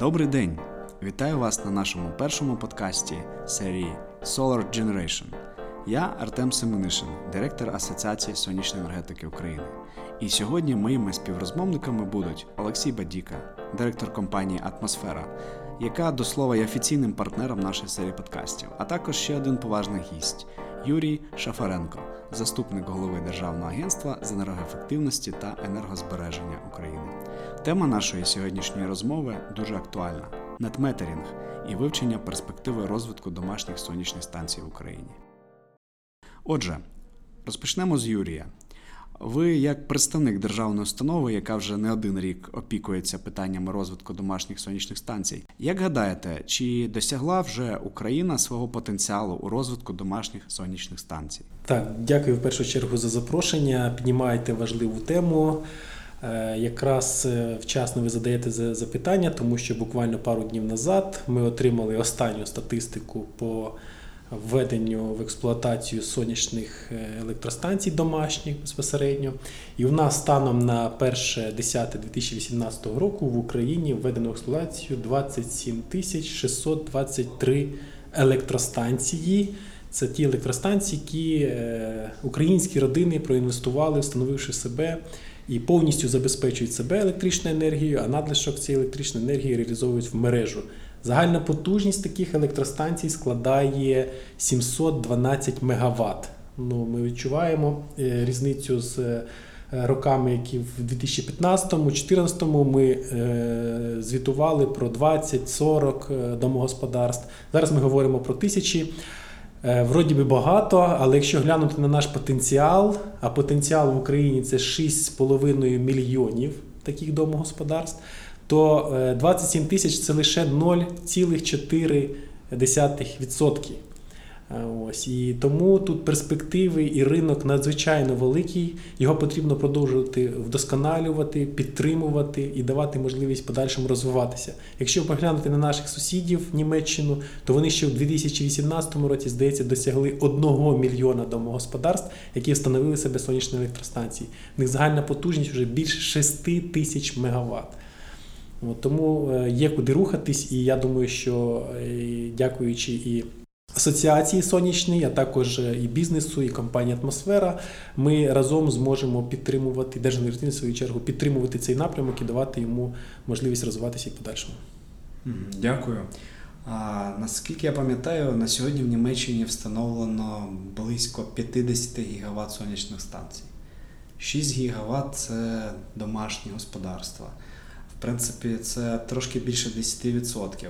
Добрий день! Вітаю вас на нашому першому подкасті серії Solar Generation. Я Артем Семенишин, директор Асоціації сонячної енергетики України. І сьогодні моїми співрозмовниками будуть Олексій Бадіка, директор компанії Атмосфера, яка до слова є офіційним партнером нашої серії подкастів, а також ще один поважний гість Юрій Шафаренко, заступник голови Державного агентства з енергоефективності та енергозбереження України. Тема нашої сьогоднішньої розмови дуже актуальна: нетметерінг і вивчення перспективи розвитку домашніх сонячних станцій в Україні. Отже, розпочнемо з Юрія. Ви, як представник державної установи, яка вже не один рік опікується питаннями розвитку домашніх сонячних станцій, як гадаєте, чи досягла вже Україна свого потенціалу у розвитку домашніх сонячних станцій? Так, дякую в першу чергу за запрошення. Піднімаєте важливу тему. Е, якраз е, вчасно ви задаєте запитання, тому що буквально пару днів назад ми отримали останню статистику по введенню в експлуатацію сонячних е, електростанцій домашніх безпосередньо. І в нас станом на 1.10.2018 року в Україні введено в експлуатацію 27 623 електростанції. Це ті електростанції, які українські родини проінвестували, встановивши себе і повністю забезпечують себе електричною енергією, а надлишок цієї електричної енергії реалізовують в мережу. Загальна потужність таких електростанцій складає 712 МВт. Ну, Ми відчуваємо е, різницю з е, роками, які в 2015-2014 ми е, звітували про 20-40 домогосподарств. Зараз ми говоримо про тисячі. Е, вроді би багато, але якщо глянути на наш потенціал, а потенціал в Україні це 6,5 мільйонів таких домогосподарств, то 27 е, тисяч це лише 0,4%. Ось І тому тут перспективи і ринок надзвичайно великий. Його потрібно продовжувати вдосконалювати, підтримувати і давати можливість подальшому розвиватися. Якщо поглянути на наших сусідів Німеччину, то вони ще в 2018 році, здається, досягли 1 мільйона домогосподарств, які встановили себе сонячні електростанції. В них загальна потужність вже більше 6 тисяч мегаватт. Тому е, є куди рухатись, і я думаю, що е, дякуючи і асоціації сонячної, а також е, і бізнесу, і компанії Атмосфера. Ми разом зможемо підтримувати держенергетичну, в свою чергу підтримувати цей напрямок і давати йому можливість розвиватися і подальшому. Дякую. А, Наскільки я пам'ятаю, на сьогодні в Німеччині встановлено близько 50 гігават сонячних станцій. 6 гігават це домашні господарства. В принципі, це трошки більше 10%.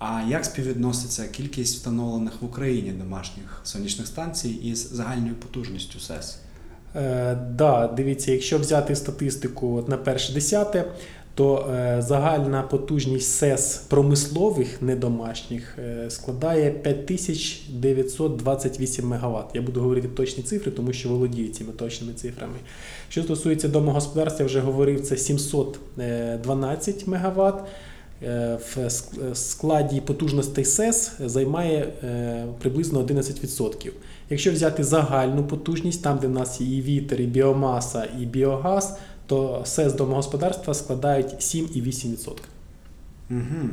А як співвідноситься кількість встановлених в Україні домашніх сонячних станцій із загальною потужністю СЕС? Е, да, дивіться, якщо взяти статистику от на перше десяте, то е, загальна потужність СЕС промислових недомашніх е, складає 5928 МВт. Я буду говорити точні цифри, тому що володію цими точними цифрами. Що стосується домогосподарства, я вже говорив, це 712 МВт. Е, в складі потужностей СЕС займає е, приблизно 11%. Якщо взяти загальну потужність, там де в нас є і вітер, і біомаса, і біогаз, то СЕС домогосподарства складають 7,8%. Угу.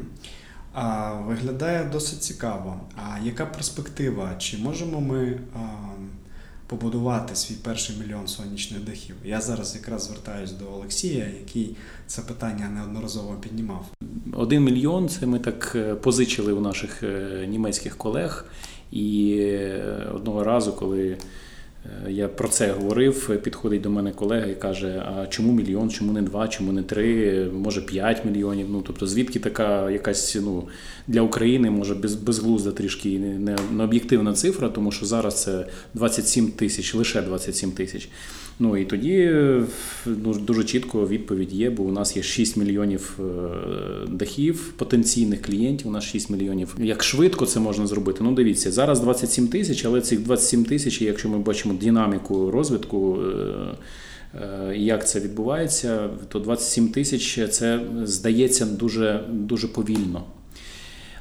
А, Виглядає досить цікаво. А яка перспектива? Чи можемо ми побудувати свій перший мільйон сонячних дахів? Я зараз якраз звертаюся до Олексія, який це питання неодноразово піднімав. Один мільйон це ми так е, позичили у наших е, німецьких колег. І е, одного разу, коли я про це говорив, підходить до мене колега і каже: А чому мільйон, чому не два, чому не три, може п'ять мільйонів. Ну тобто, звідки така якась ну для України може без, безглузда трішки не, не об'єктивна цифра, тому що зараз це 27 тисяч, лише 27 тисяч. Ну і тоді ну, дуже чітко відповідь є, бо у нас є 6 мільйонів е, дахів потенційних клієнтів. У нас 6 мільйонів. Як швидко це можна зробити? Ну, дивіться, зараз 27 тисяч, але цих 27 тисяч, якщо ми бачимо динаміку розвитку. Е, е, як це відбувається, то 27 тисяч це здається дуже дуже повільно.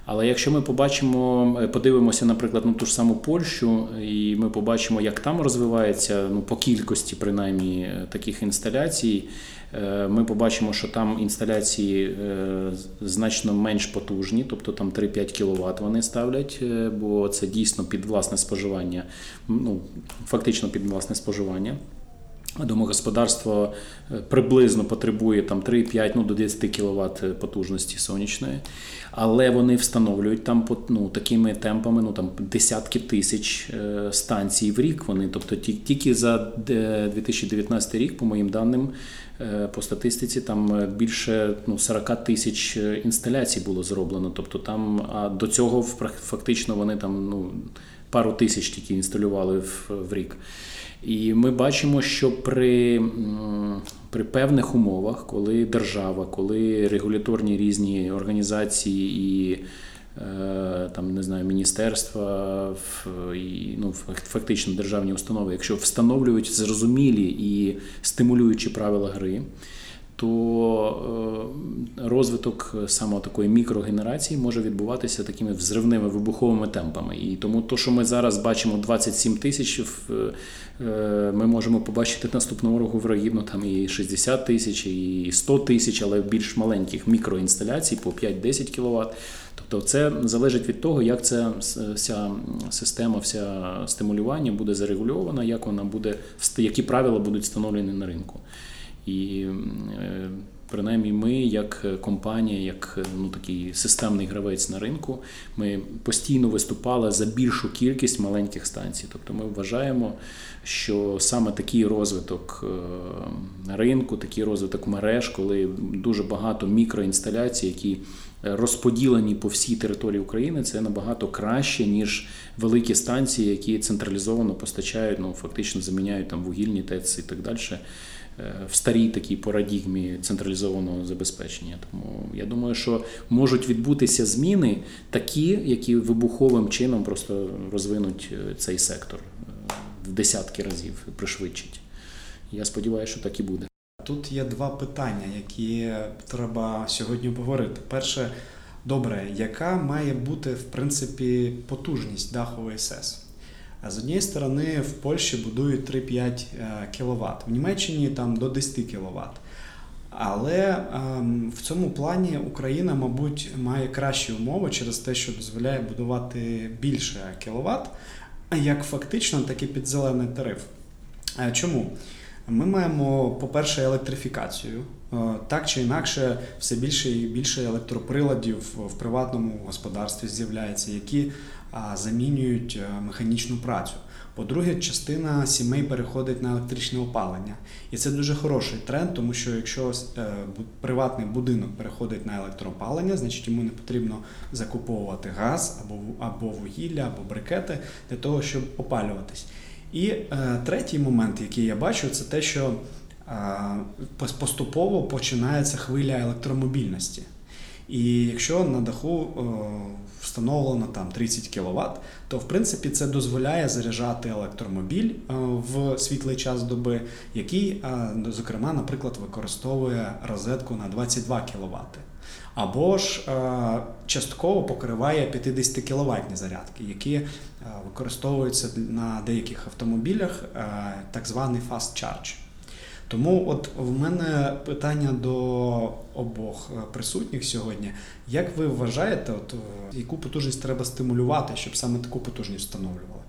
Але якщо ми побачимо, е, подивимося, наприклад, ну ту ж саму Польщу, і ми побачимо, як там розвивається ну по кількості, принаймні, е, таких інсталяцій, е, ми побачимо, що там інсталяції значно менш потужні, тобто там 3-5 кВт вони ставлять, бо це дійсно під власне споживання, ну фактично під власне споживання. Домогосподарство е, приблизно потребує там 3-5 ну, до 10 кВт потужності сонячної, але вони встановлюють там ну, такими темпами, ну там десятки тисяч е, станцій в рік. Вони, тобто ті- тільки за е, 2019 рік, по моїм даним, е, по статистиці, там е, більше ну, 40 тисяч е, інсталяцій було зроблено. Тобто там, а до цього фактично вони там ну, пару тисяч тільки інсталювали в, в рік. І ми бачимо, що при, при певних умовах, коли держава, коли регуляторні різні організації і е, там не знаю, міністерства і ну, фак- фактично державні установи, якщо встановлюють зрозумілі і стимулюючі правила гри, то е, розвиток саме такої мікрогенерації може відбуватися такими взривними вибуховими темпами. І тому то, що ми зараз бачимо 27 тисяч, е, ми можемо побачити наступного року врогідно там і 60 тисяч, і 100 тисяч, але більш маленьких мікроінсталяцій по 5-10 кВт. Тобто це залежить від того, як ця вся система, вся стимулювання буде зарегульована, як вона буде, які правила будуть встановлені на ринку. І е, принаймні ми, як компанія, як ну, такий системний гравець на ринку, ми постійно виступали за більшу кількість маленьких станцій. Тобто ми вважаємо, що саме такий розвиток е, ринку, такий розвиток мереж, коли дуже багато мікроінсталяцій, які розподілені по всій території України, це набагато краще, ніж великі станції, які централізовано постачають, ну фактично заміняють там вугільні ТЕЦ і так далі. Е, В старій такій парадігмі централізованого забезпечення. Тому я думаю, що можуть відбутися зміни такі, які вибуховим чином просто розвинуть е, цей сектор е, в десятки разів, пришвидшить. Я сподіваюся, що так і буде. Тут є два питання, які треба сьогодні обговорити. Перше, добре, яка має бути в принципі потужність дахової СЕС? З однієї сторони, в Польщі будують 3-5 кВт, в Німеччині там до 10 кВт. Але ем, в цьому плані Україна, мабуть, має кращі умови через те, що дозволяє будувати більше кВт, як фактично, так і під зелений тариф. Е, Чому? Ми маємо, по-перше, електрифікацію. Е, Так чи інакше, все більше і більше електроприладів в приватному господарстві з'являється, які замінюють е, механічну працю. По-друге, частина сімей переходить на електричне опалення. І це дуже хороший тренд, тому що якщо е, приватний будинок переходить на електроопалення, значить йому не потрібно закуповувати газ або, або вугілля, або брикети для того, щоб опалюватись. І е, третій момент, який я бачу, це те, що е, поступово починається хвиля електромобільності. І якщо на даху встановлено там 30 кВт, то в принципі це дозволяє заряджати електромобіль е, в світлий час доби, який, е, зокрема, наприклад, використовує розетку на 22 кВт. Або ж е, частково покриває 50 кВт зарядки, які е, використовуються на деяких автомобілях, е, так званий fast charge. Тому от в мене питання до обох е, присутніх сьогодні. Як ви вважаєте, от, е, яку потужність треба стимулювати, щоб саме таку потужність встановлювали?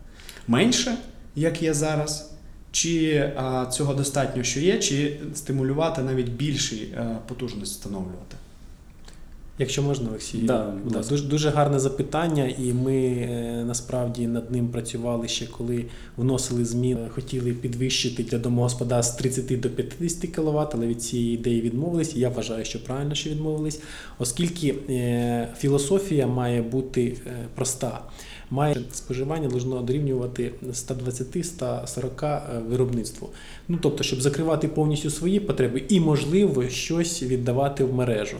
Менше, як є зараз, чи а, цього достатньо, що є, чи стимулювати навіть більші а, потужність встановлювати? Якщо можна, Олексій, Да, будь дуже, дуже гарне запитання, і ми е, насправді над ним працювали ще коли вносили зміни, хотіли підвищити для домогосподарств з 30 до 50 кВт, але від цієї ідеї відмовились. Я вважаю, що правильно, що відмовились, оскільки е, філософія має бути е, проста. Має споживання должно дорівнювати 120-140 виробництву. Ну тобто, щоб закривати повністю свої потреби і, можливо, щось віддавати в мережу.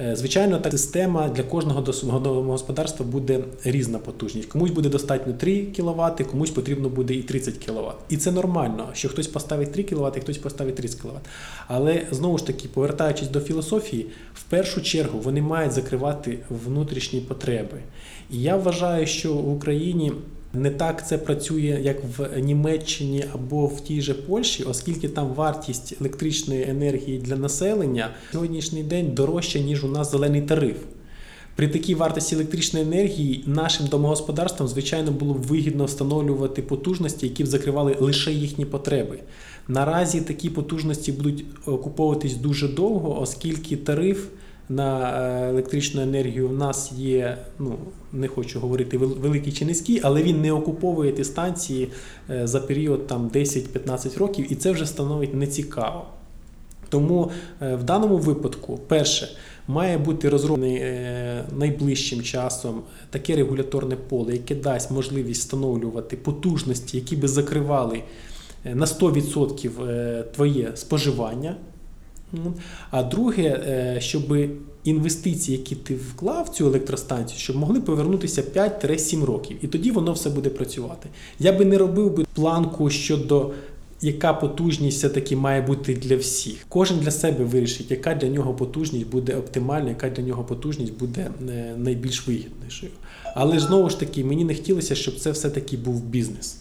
Е, Звичайно, та система для кожного домогосподарства буде різна потужність. Комусь буде достатньо 3 кВт, комусь потрібно буде і 30 кВт. І це нормально, що хтось поставить 3 кВт, і хтось поставить 30 кВт. Але знову ж таки, повертаючись до філософії, в першу чергу вони мають закривати внутрішні потреби. І я вважаю, що в Україні не так це працює, як в Німеччині або в тій же Польщі, оскільки там вартість електричної енергії для населення сьогоднішній день дорожча, ніж у нас зелений тариф. При такій вартості електричної енергії нашим домогосподарствам, звичайно, було б вигідно встановлювати потужності, які б закривали лише їхні потреби. Наразі такі потужності будуть окуповуватись дуже довго, оскільки тариф на е, електричну енергію в нас є, ну не хочу говорити великий чи низький, але він не окуповує ті станції е, за період там 10-15 років, і це вже становить нецікаво. Тому е, в даному випадку, перше, має бути розроблений найближчим часом таке регуляторне поле, яке дасть можливість встановлювати потужності, які би закривали на 100% е, твоє споживання. А друге, е, щоб інвестиції, які ти вклав в цю електростанцію, щоб могли повернутися 5-7 років. І тоді воно все буде працювати. Я би не робив би планку щодо яка потужність все-таки має бути для всіх. Кожен для себе вирішить, яка для нього потужність буде оптимальна, яка для нього потужність буде е, найбільш вигіднішою. Але знову ж таки, мені не хотілося, щоб це все-таки був бізнес.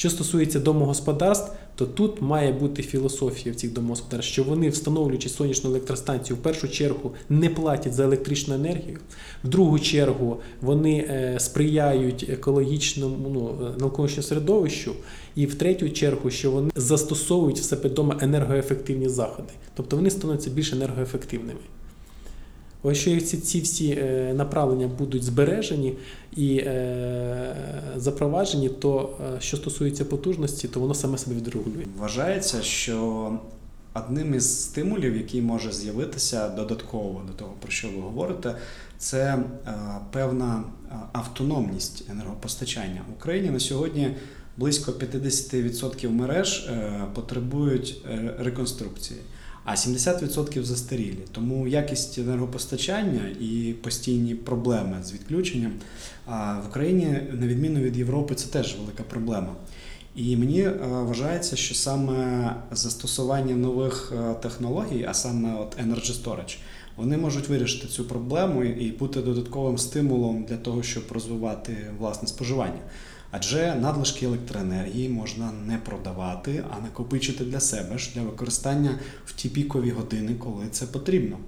Що стосується домогосподарств, то тут має бути філософія в цих домогосподарств, що вони, встановлюючи сонячну електростанцію, в першу чергу не платять за електричну енергію, в другу чергу вони е, сприяють екологічному ну, е, навколишньому середовищу, і в третю чергу, що вони застосовують в себе вдома енергоефективні заходи, тобто вони становляться більш енергоефективними. Якщо ці всі е, направлення будуть збережені і е, запроваджені, то е, що стосується потужності, то воно саме себе відрегулює. Вважається, що одним із стимулів, який може з'явитися додатково до того, про що ви говорите, це певна автономність енергопостачання. В Україні на сьогодні близько 50% мереж потребують реконструкції. А 70% застарілі. Тому якість енергопостачання і постійні проблеми з відключенням в Україні, на відміну від Європи, це теж велика проблема. І мені е, вважається, що саме застосування нових е, технологій, а саме от Energy Storage, вони можуть вирішити цю проблему і бути додатковим стимулом для того, щоб розвивати власне споживання. Адже надлишки електроенергії можна не продавати, а накопичити для себе ж для використання в ті пікові години, коли це потрібно.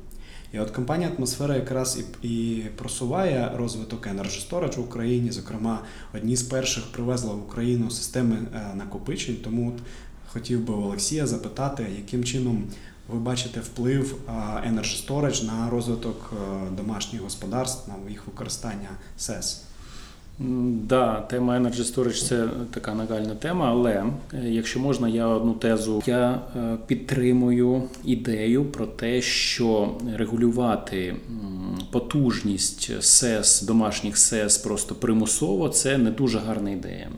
І от компанія Атмосфера якраз і, просуває розвиток Energy Storage в Україні. Зокрема, одні з перших привезла в Україну системи е, накопичень. Тому от хотів би Олексія запитати, яким чином ви бачите вплив е, Energy Storage на розвиток е, домашніх господарств, на їх використання СЕС. Да, тема Energy Storage – це така нагальна тема, але е, якщо можна, я одну тезу. Я е, підтримую ідею про те, що регулювати потужність СЕС, домашніх СЕС просто примусово це не дуже гарна ідея.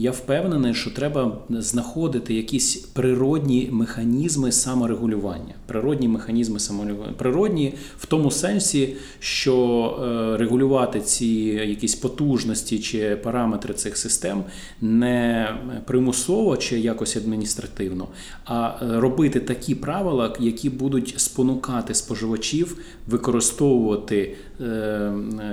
Я впевнений, що треба знаходити якісь природні механізми саморегулювання. Природні механізми саморегулювання. Природні в тому сенсі, що е, регулювати ці якісь потужності чи параметри цих систем не примусово чи якось адміністративно, а е, робити такі правила, які будуть спонукати споживачів використовувати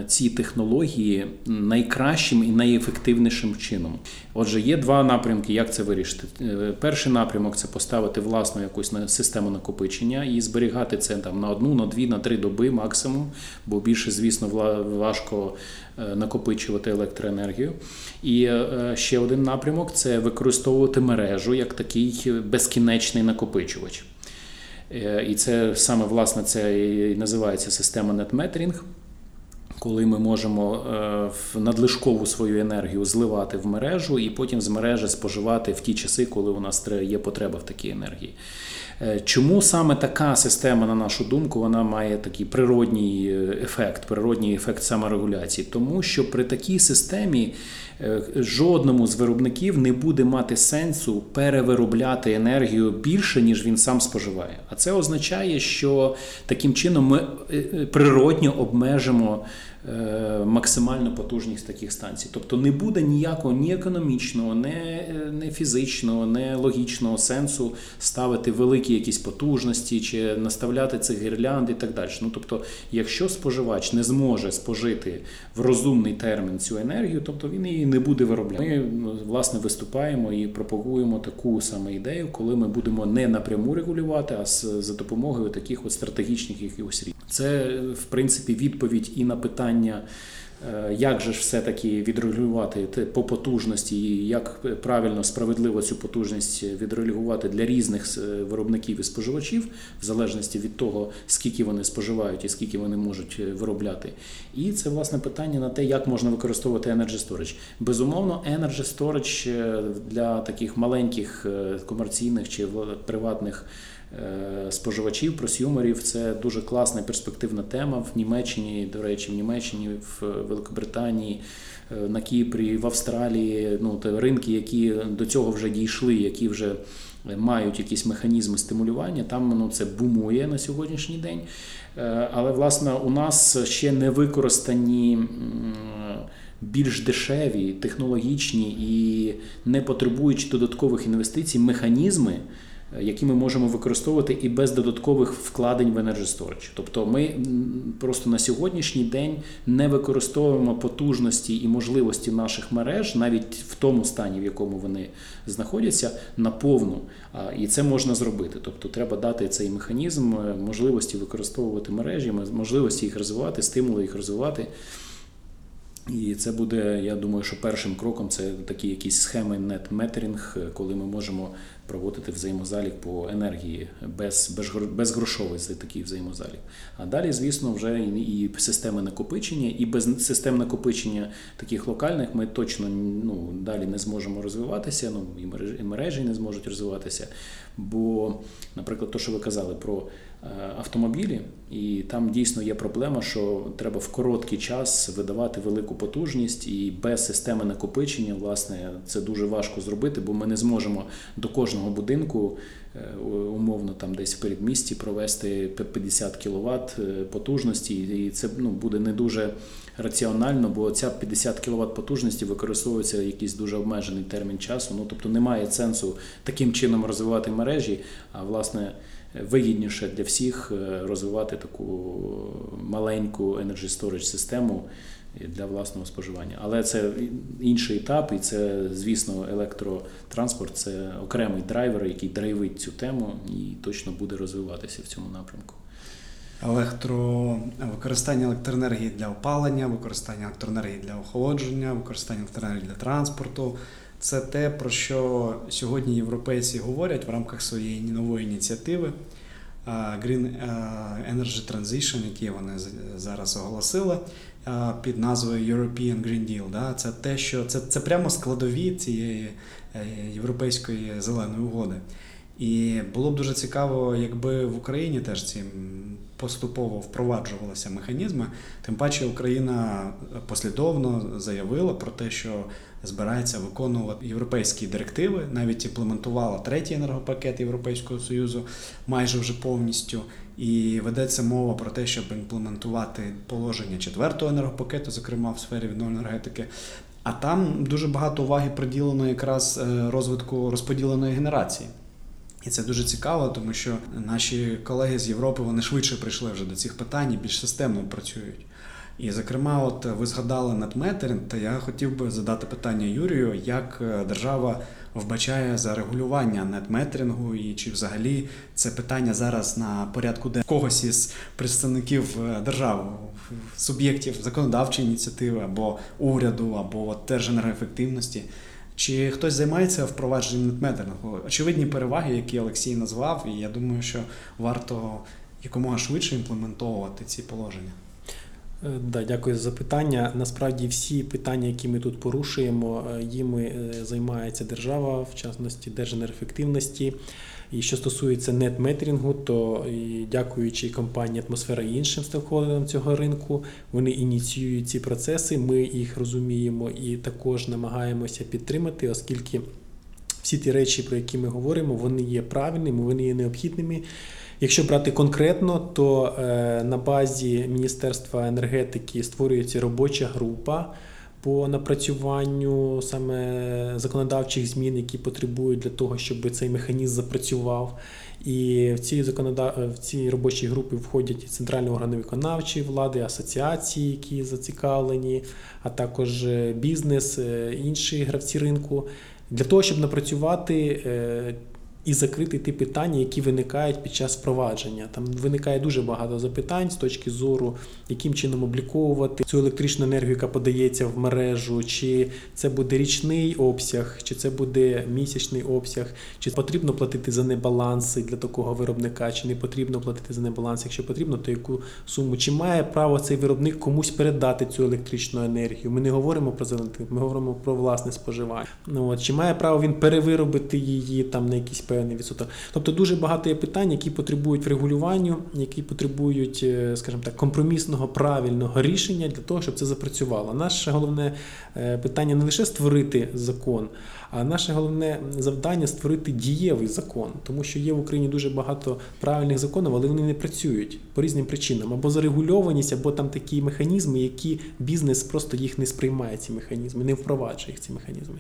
ці технології найкращим і найефективнішим чином. Отже, є два напрямки, як це вирішити. Е, Перший напрямок це поставити власну якусь систему накопичення і зберігати це там на одну, на дві, на три доби максимум, бо більше, звісно, важко е, накопичувати електроенергію. І е, ще один напрямок це використовувати мережу як такий безкінечний накопичувач. Е, І це саме власне це і називається система нетметрінг. коли ми можемо е, надлишкову свою енергію зливати в мережу і потім з мережі споживати в ті часи, коли у нас є потреба в такій енергії. Е, Чому саме така система, на нашу думку, вона має такий природній ефект, природній ефект саморегуляції? Тому що при такій системі жодному з виробників не буде мати сенсу перевиробляти енергію більше, ніж він сам споживає. А це означає, що таким чином ми е, е, природньо обмежимо е, максимальну потужність таких станцій. Тобто не буде ніякого ні економічного, ні, е, ні фізичного, ні логічного сенсу ставити великі якісь потужності чи наставляти цих гірлянд і так далі. Ну тобто, якщо споживач не зможе спожити в розумний термін цю енергію, тобто він її не буде виробляти. Ми власне виступаємо і пропагуємо таку саме ідею, коли ми будемо не напряму регулювати, а з- за допомогою таких от стратегічних якихось рішень. Це в принципі відповідь і на питання. Е, Як же ж все-таки відрегулювати по потужності, і як правильно справедливо цю потужність відрегулювати для різних е, виробників і споживачів, в залежності від того, скільки вони споживають і скільки вони можуть е, виробляти. І це власне питання на те, як можна використовувати Energy Storage. Безумовно, Energy Storage для таких маленьких комерційних чи приватних споживачів, просюмерів це дуже класна перспективна тема в Німеччині, до речі, в Німеччині, в Великобританії, е, на Кіпрі, в Австралії. Ну, те ринки, які до цього вже дійшли, які вже мають якісь механізми стимулювання, там ну, це бумує на сьогоднішній день. Е, Але власне у нас ще не використані. Більш дешеві, технологічні і не потребуючи додаткових інвестицій, механізми, е, які ми можемо використовувати і без додаткових вкладень в Energy Storage. Тобто ми просто на сьогоднішній день не використовуємо потужності і можливості наших мереж, навіть в тому стані, в якому вони знаходяться, наповну. І це можна зробити. Тобто треба дати цей механізм е, можливості використовувати мережі, можливості їх розвивати, стимули їх розвивати. І це буде, я думаю, що першим кроком це такі якісь схеми net-metering, коли ми можемо проводити взаємозалік по енергії без, без, безгрошовий це такий взаємозалік. А далі, звісно, вже і, системи накопичення, і без систем накопичення таких локальних ми точно ну, далі не зможемо розвиватися, ну і мережі, не зможуть розвиватися. Бо, наприклад, то, що ви казали про автомобілі, і там дійсно є проблема, що треба в короткий час видавати велику потужність, і без системи накопичення, власне, це дуже важко зробити, бо ми не зможемо до кожного будинку е, умовно там десь в передмісті провести 50 кВт потужності, і це ну, буде не дуже раціонально, бо ця 50 кВт потужності використовується якийсь дуже обмежений термін часу. Ну тобто немає сенсу таким чином розвивати мережі, а власне вигідніше для всіх е, розвивати таку маленьку energy storage систему для власного споживання. Але це інший етап, і це, звісно, електротранспорт це окремий драйвер, який драйвить цю тему і точно буде розвиватися в цьому напрямку. Електро... Використання електроенергії для опалення, використання електроенергії для охолодження, використання електроенергії для транспорту. Це те, про що сьогодні європейці говорять в рамках своєї нової ініціативи е, Green е, Energy Transition, які вони зараз оголосили е, під назвою European Green Deal. Це те, що це, це прямо складові цієї європейської зеленої угоди. І було б дуже цікаво, якби в Україні теж ці поступово впроваджувалися механізми. Тим паче Україна послідовно заявила про те, що збирається виконувати європейські директиви, навіть імплементувала третій енергопакет Європейського Союзу майже вже повністю. І ведеться мова про те, щоб імплементувати положення четвертого енергопакету, зокрема в сфері відновленої енергетики. А там дуже багато уваги приділено якраз розвитку розподіленої генерації. І це дуже цікаво, тому що наші колеги з Європи вони швидше прийшли вже до цих питань і більш системно працюють. І, зокрема, от ви згадали надметеринг, та я хотів би задати питання Юрію, як держава вбачає за регулювання нетметрингу, і чи взагалі це питання зараз на порядку де когось із представників держави, суб'єктів законодавчої ініціативи або уряду, або енергоефективності. Чи хтось займається впровадженням нетметрингу? Очевидні переваги, які Олексій назвав, і я думаю, що варто якомога швидше імплементовувати ці положення. Е, Да, дякую за запитання. Насправді всі питання, які ми тут порушуємо, їм їми е, займається держава, в частності держенергоефективності. І що стосується нетметрінгу, то дякуючи компанії Атмосфера і іншим стейкхолдерам цього ринку, вони ініціюють ці процеси. Ми їх розуміємо і також намагаємося підтримати, оскільки всі ті речі, про які ми говоримо, вони є правильними, вони є необхідними. Якщо брати конкретно, то е, на базі Міністерства енергетики створюється робоча група по напрацюванню саме законодавчих змін, які потребують для того, щоб цей механізм запрацював. І в цій законодав... в цій робочій групі входять центральні органи виконавчої влади, асоціації, які зацікавлені, а також е, бізнес, е, інші гравці ринку, для того, щоб напрацювати. І закрити ті питання, які виникають під час впровадження. Там виникає дуже багато запитань з точки зору, яким чином обліковувати цю електричну енергію, яка подається в мережу, чи це буде річний обсяг, чи це буде місячний обсяг, чи потрібно платити за небаланси для такого виробника, чи не потрібно платити за небаланс. Якщо потрібно, то яку суму? Чи має право цей виробник комусь передати цю електричну енергію? Ми не говоримо про зелений, ми говоримо про власне споживання. Ну от чи має право він перевиробити її там на якийсь певний відсоток? Тобто дуже багато є питань, які потребують врегулюванню, які потребують, е, скажімо так, компромісного правильного рішення для того, щоб це запрацювало. Наше головне е, питання не лише створити закон, а наше головне завдання створити дієвий закон, тому що є в Україні дуже багато правильних законів, але вони не працюють по різним причинам або зарегульованість, або там такі механізми, які бізнес просто їх не сприймає. Ці механізми, не впроваджує їх ці механізми.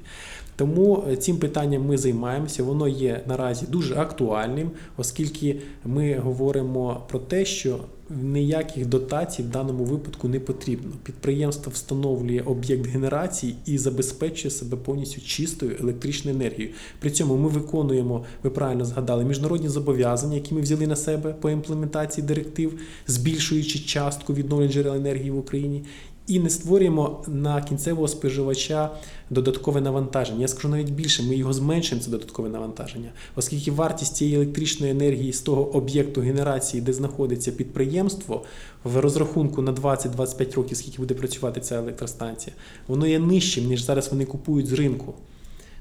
Тому е, цим питанням ми займаємося. Воно є наразі дуже актуальним, оскільки ми говоримо про те, що ніяких дотацій в даному випадку не потрібно. Підприємство встановлює об'єкт генерації і забезпечує себе повністю чистою електричною енергією. При цьому ми виконуємо, ви правильно згадали, міжнародні зобов'язання, які ми взяли на себе по імплементації директив, збільшуючи частку відновлень джерел енергії в Україні. І не створюємо на кінцевого споживача додаткове навантаження. Я скажу навіть більше, ми його зменшимо це додаткове навантаження, оскільки вартість цієї електричної енергії з того об'єкту генерації, де знаходиться підприємство, в розрахунку на 20-25 років, скільки буде працювати ця електростанція, воно є нижчим, ніж зараз вони купують з ринку.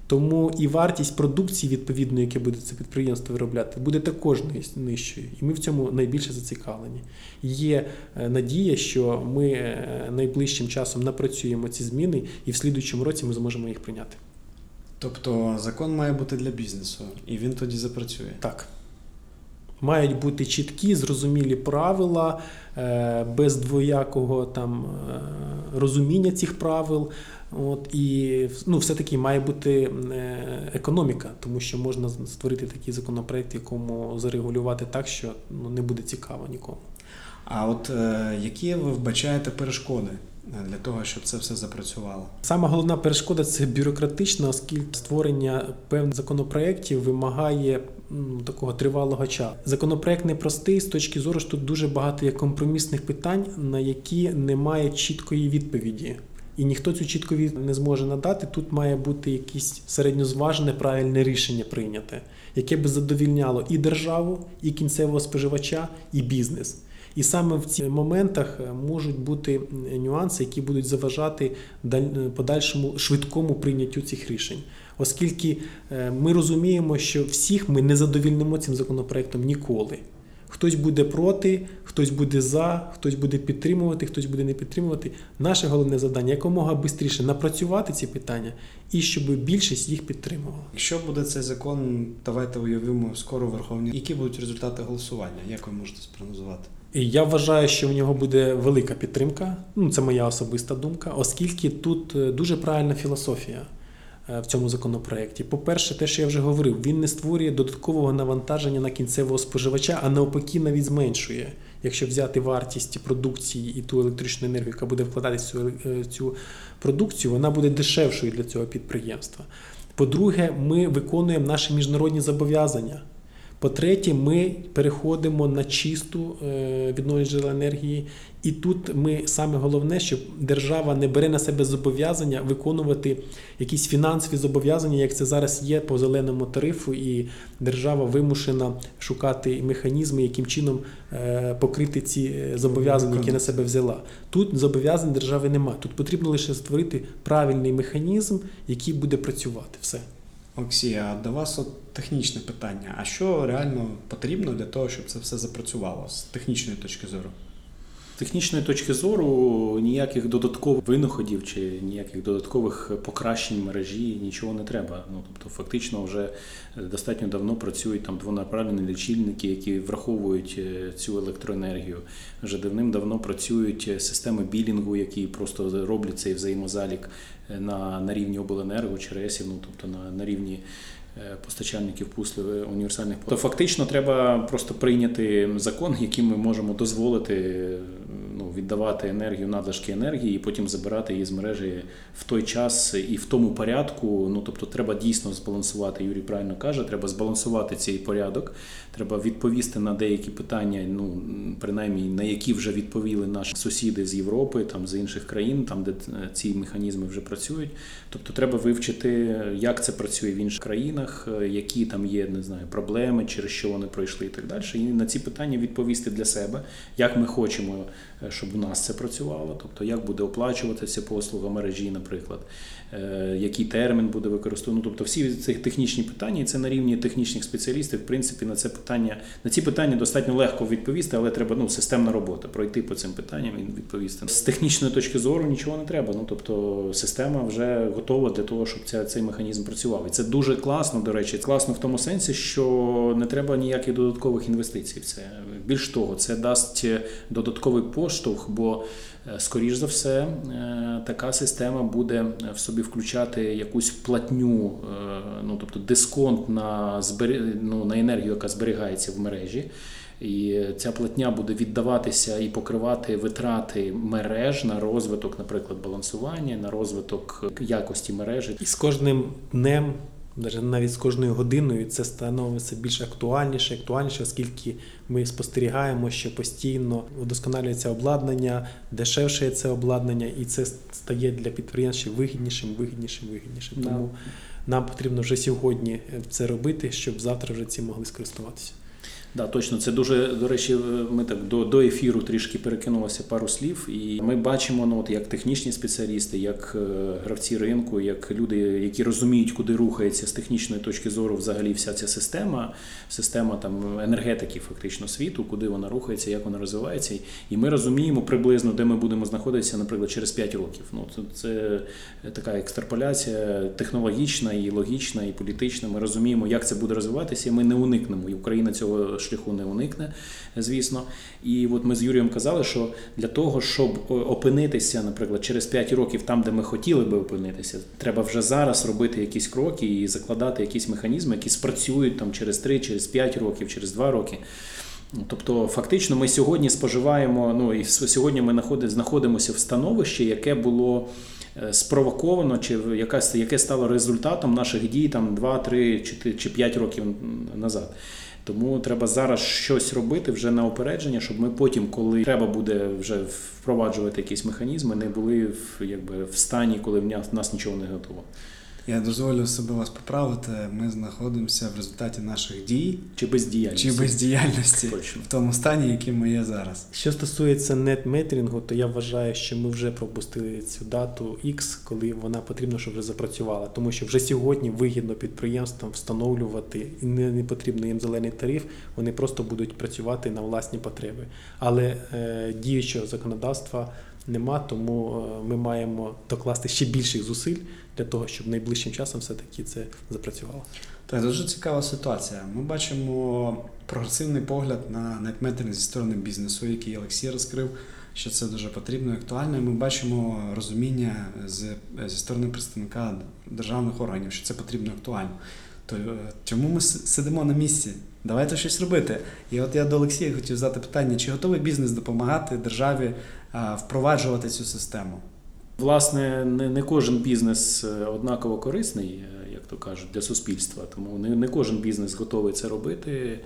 Тому і вартість продукції, відповідно, яке буде це підприємство виробляти, буде також нижчою. І ми в цьому найбільше зацікавлені. Є е, надія, що ми е, найближчим часом напрацюємо ці зміни, і в слідуючому році ми зможемо їх прийняти. Тобто закон має бути для бізнесу, і він тоді запрацює. Так. Мають бути чіткі, зрозумілі правила, е, без двоякого там розуміння цих правил. От і ну, все-таки має бути економіка, тому що можна створити такий законопроект, якому зарегулювати так, що ну, не буде цікаво нікому. А от е, які ви вбачаєте перешкоди для того, щоб це все запрацювало? Сама головна перешкода це бюрократична, оскільки створення певних законопроєктів вимагає ну, такого тривалого часу. Законопроект непростий з точки зору, що тут дуже багато є компромісних питань, на які немає чіткої відповіді. І ніхто цю чітку відповідь не зможе надати. Тут має бути якесь середньозважене правильне рішення прийняте, яке би задовільняло і державу, і кінцевого споживача, і бізнес. І саме в цих моментах можуть бути нюанси, які будуть заважати подальшому швидкому прийняттю цих рішень, оскільки ми розуміємо, що всіх ми не задовільнимо цим законопроектом ніколи. Хтось буде проти, хтось буде за, хтось буде підтримувати, хтось буде не підтримувати. Наше головне завдання якомога швидше напрацювати ці питання і щоб більшість їх підтримувала. Якщо буде цей закон, давайте уявимо скоро в Верховній. Які будуть результати голосування? Як ви можете спрогнозувати? Я вважаю, що в нього буде велика підтримка. Ну це моя особиста думка, оскільки тут дуже правильна філософія в цьому законопроекті. По-перше, те, що я вже говорив, він не створює додаткового навантаження на кінцевого споживача, а навпаки, навіть зменшує. Якщо взяти вартість продукції і ту електричну енергію, яка буде вкладатися в цю продукцію, вона буде дешевшою для цього підприємства. По-друге, ми виконуємо наші міжнародні зобов'язання. По-третє, ми переходимо на чисту е, відновлювальні джерела енергії. І тут ми саме головне, щоб держава не бере на себе зобов'язання виконувати якісь фінансові зобов'язання, як це зараз є по зеленому тарифу, і держава вимушена шукати механізми, яким чином е, покрити ці е, зобов'язання, які на себе взяла. Тут зобов'язань держави немає. Тут потрібно лише створити правильний механізм, який буде працювати. Все. Олексій, а до вас от технічне питання. А що реально потрібно для того, щоб це все запрацювало з технічної точки зору? Технічної точки зору ніяких додаткових винаходів чи ніяких додаткових покращень мережі нічого не треба. Ну тобто, фактично, вже достатньо давно працюють там двонаправлені лічильники, які враховують е, цю електроенергію. Вже давним-давно працюють е, системи білінгу, які просто роблять цей взаємозалік е, на, на рівні обленерго чи РЕСів, ну тобто на, на рівні. Е, Постачальників пуслів е, універсальних то фактично треба просто прийняти закон, яким ми можемо дозволити ну, віддавати енергію, надлишки енергії, і потім забирати її з мережі в той час і в тому порядку. Ну тобто, треба дійсно збалансувати. Юрій правильно каже, треба збалансувати цей порядок. Треба відповісти на деякі питання, ну принаймні на які вже відповіли наші сусіди з Європи, там з інших країн, там де е, ці механізми вже працюють. Тобто, треба вивчити, як це працює в інших країнах, е, які там є, не знаю, проблеми, через що вони пройшли і так далі. І на ці питання відповісти для себе, як ми хочемо, е, щоб у нас це працювало, тобто як буде оплачуватися послуга мережі, наприклад, який термін буде використовано. Тобто всі ці технічні питання, і це на рівні технічних спеціалістів, в принципі, на це питання, на ці питання достатньо легко відповісти, але треба ну, системна робота, пройти по цим питанням і відповісти. З технічної точки зору нічого не треба. Ну тобто система вже готова для того, щоб ця, цей механізм працював. І це дуже класно, до речі, класно в тому сенсі, що не треба ніяких додаткових інвестицій. в це більш того, це дасть додатковий поштовх, бо е, скоріш за все е, така система буде в собі включати якусь платню, е, ну тобто дисконт на ну, на енергію, яка зберігається в мережі. І ця платня буде віддаватися і покривати витрати мереж на розвиток, наприклад, балансування, на розвиток якості мережі. І з кожним днем, навіть з кожною годиною, це становиться більш актуальніше, актуальніше, оскільки ми спостерігаємо, що постійно вдосконалюється обладнання, дешевше це обладнання, і це стає для підприємств вигіднішим, вигіднішим, вигіднішим. Да. Тому нам потрібно вже сьогодні це робити, щоб завтра вже ці могли скористуватися. Да, точно, це дуже до речі. Ми так до, до ефіру трішки перекинулося пару слів, і ми бачимо, ну от як технічні спеціалісти, як е, гравці ринку, як люди, які розуміють, куди рухається з технічної точки зору, взагалі вся ця система, система там енергетики, фактично світу, куди вона рухається, як вона розвивається. І ми розуміємо приблизно, де ми будемо знаходитися, наприклад, через 5 років. Ну це така екстраполяція технологічна і логічна, і політична. Ми розуміємо, як це буде розвиватися, і ми не уникнемо. І Україна цього шляху не уникне, звісно. І от ми з Юрієм казали, що для того, щоб опинитися, наприклад, через 5 років там, де ми хотіли би опинитися, треба вже зараз робити якісь кроки і закладати якісь механізми, які спрацюють там через 3, через 5 років, через 2 роки. Тобто, фактично, ми сьогодні споживаємо. Ну і сьогодні ми знаходимося в становищі, яке було спровоковано, чи якась яке стало результатом наших дій там 2, 3 чи 5 років назад. Тому треба зараз щось робити вже на опередження, щоб ми потім, коли треба буде вже впроваджувати якісь механізми, не були в якби в стані, коли в нас, нічого не готово. Я дозволю себе вас поправити. Ми знаходимося в результаті наших дій чи бездіяльності чи бездіяльності Точно. в тому стані, яким ми є зараз. Що стосується нетметрінгу, то я вважаю, що ми вже пропустили цю дату X, коли вона потрібно, щоб вже запрацювала. Тому що вже сьогодні вигідно підприємствам встановлювати і не, не потрібно їм зелений тариф, вони просто будуть працювати на власні потреби. Але е, діючого законодавства нема, тому е, ми маємо докласти ще більших зусиль для того, щоб найближчим часом все-таки це запрацювало. Так, дуже цікава ситуація. Ми бачимо прогресивний погляд на нетметринг зі сторони бізнесу, який Олексій розкрив, що це дуже потрібно і актуально. Ми бачимо розуміння з, зі сторони представника державних органів, що це потрібно актуально. То чому ми сидимо на місці? Давайте щось робити. І от я до Олексія хотів задати питання: чи готовий бізнес допомагати державі впроваджувати цю систему? Власне, не, не кожен бізнес однаково корисний, як то кажуть, для суспільства. Тому не, не кожен бізнес готовий це робити.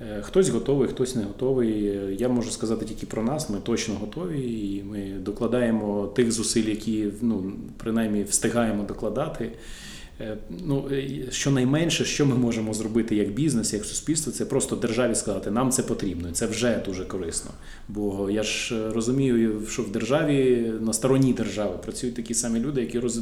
Е, Хтось готовий, хтось не готовий. Е, Я можу сказати тільки про нас. Ми точно готові, і ми докладаємо тих зусиль, які ну, принаймні встигаємо докладати. Е, Ну, щонайменше, що ми можемо зробити як бізнес, як суспільство, це просто державі сказати, нам це потрібно, це вже дуже корисно. Бо я ж е, розумію, що в державі на стороні держави працюють такі самі люди, які роз...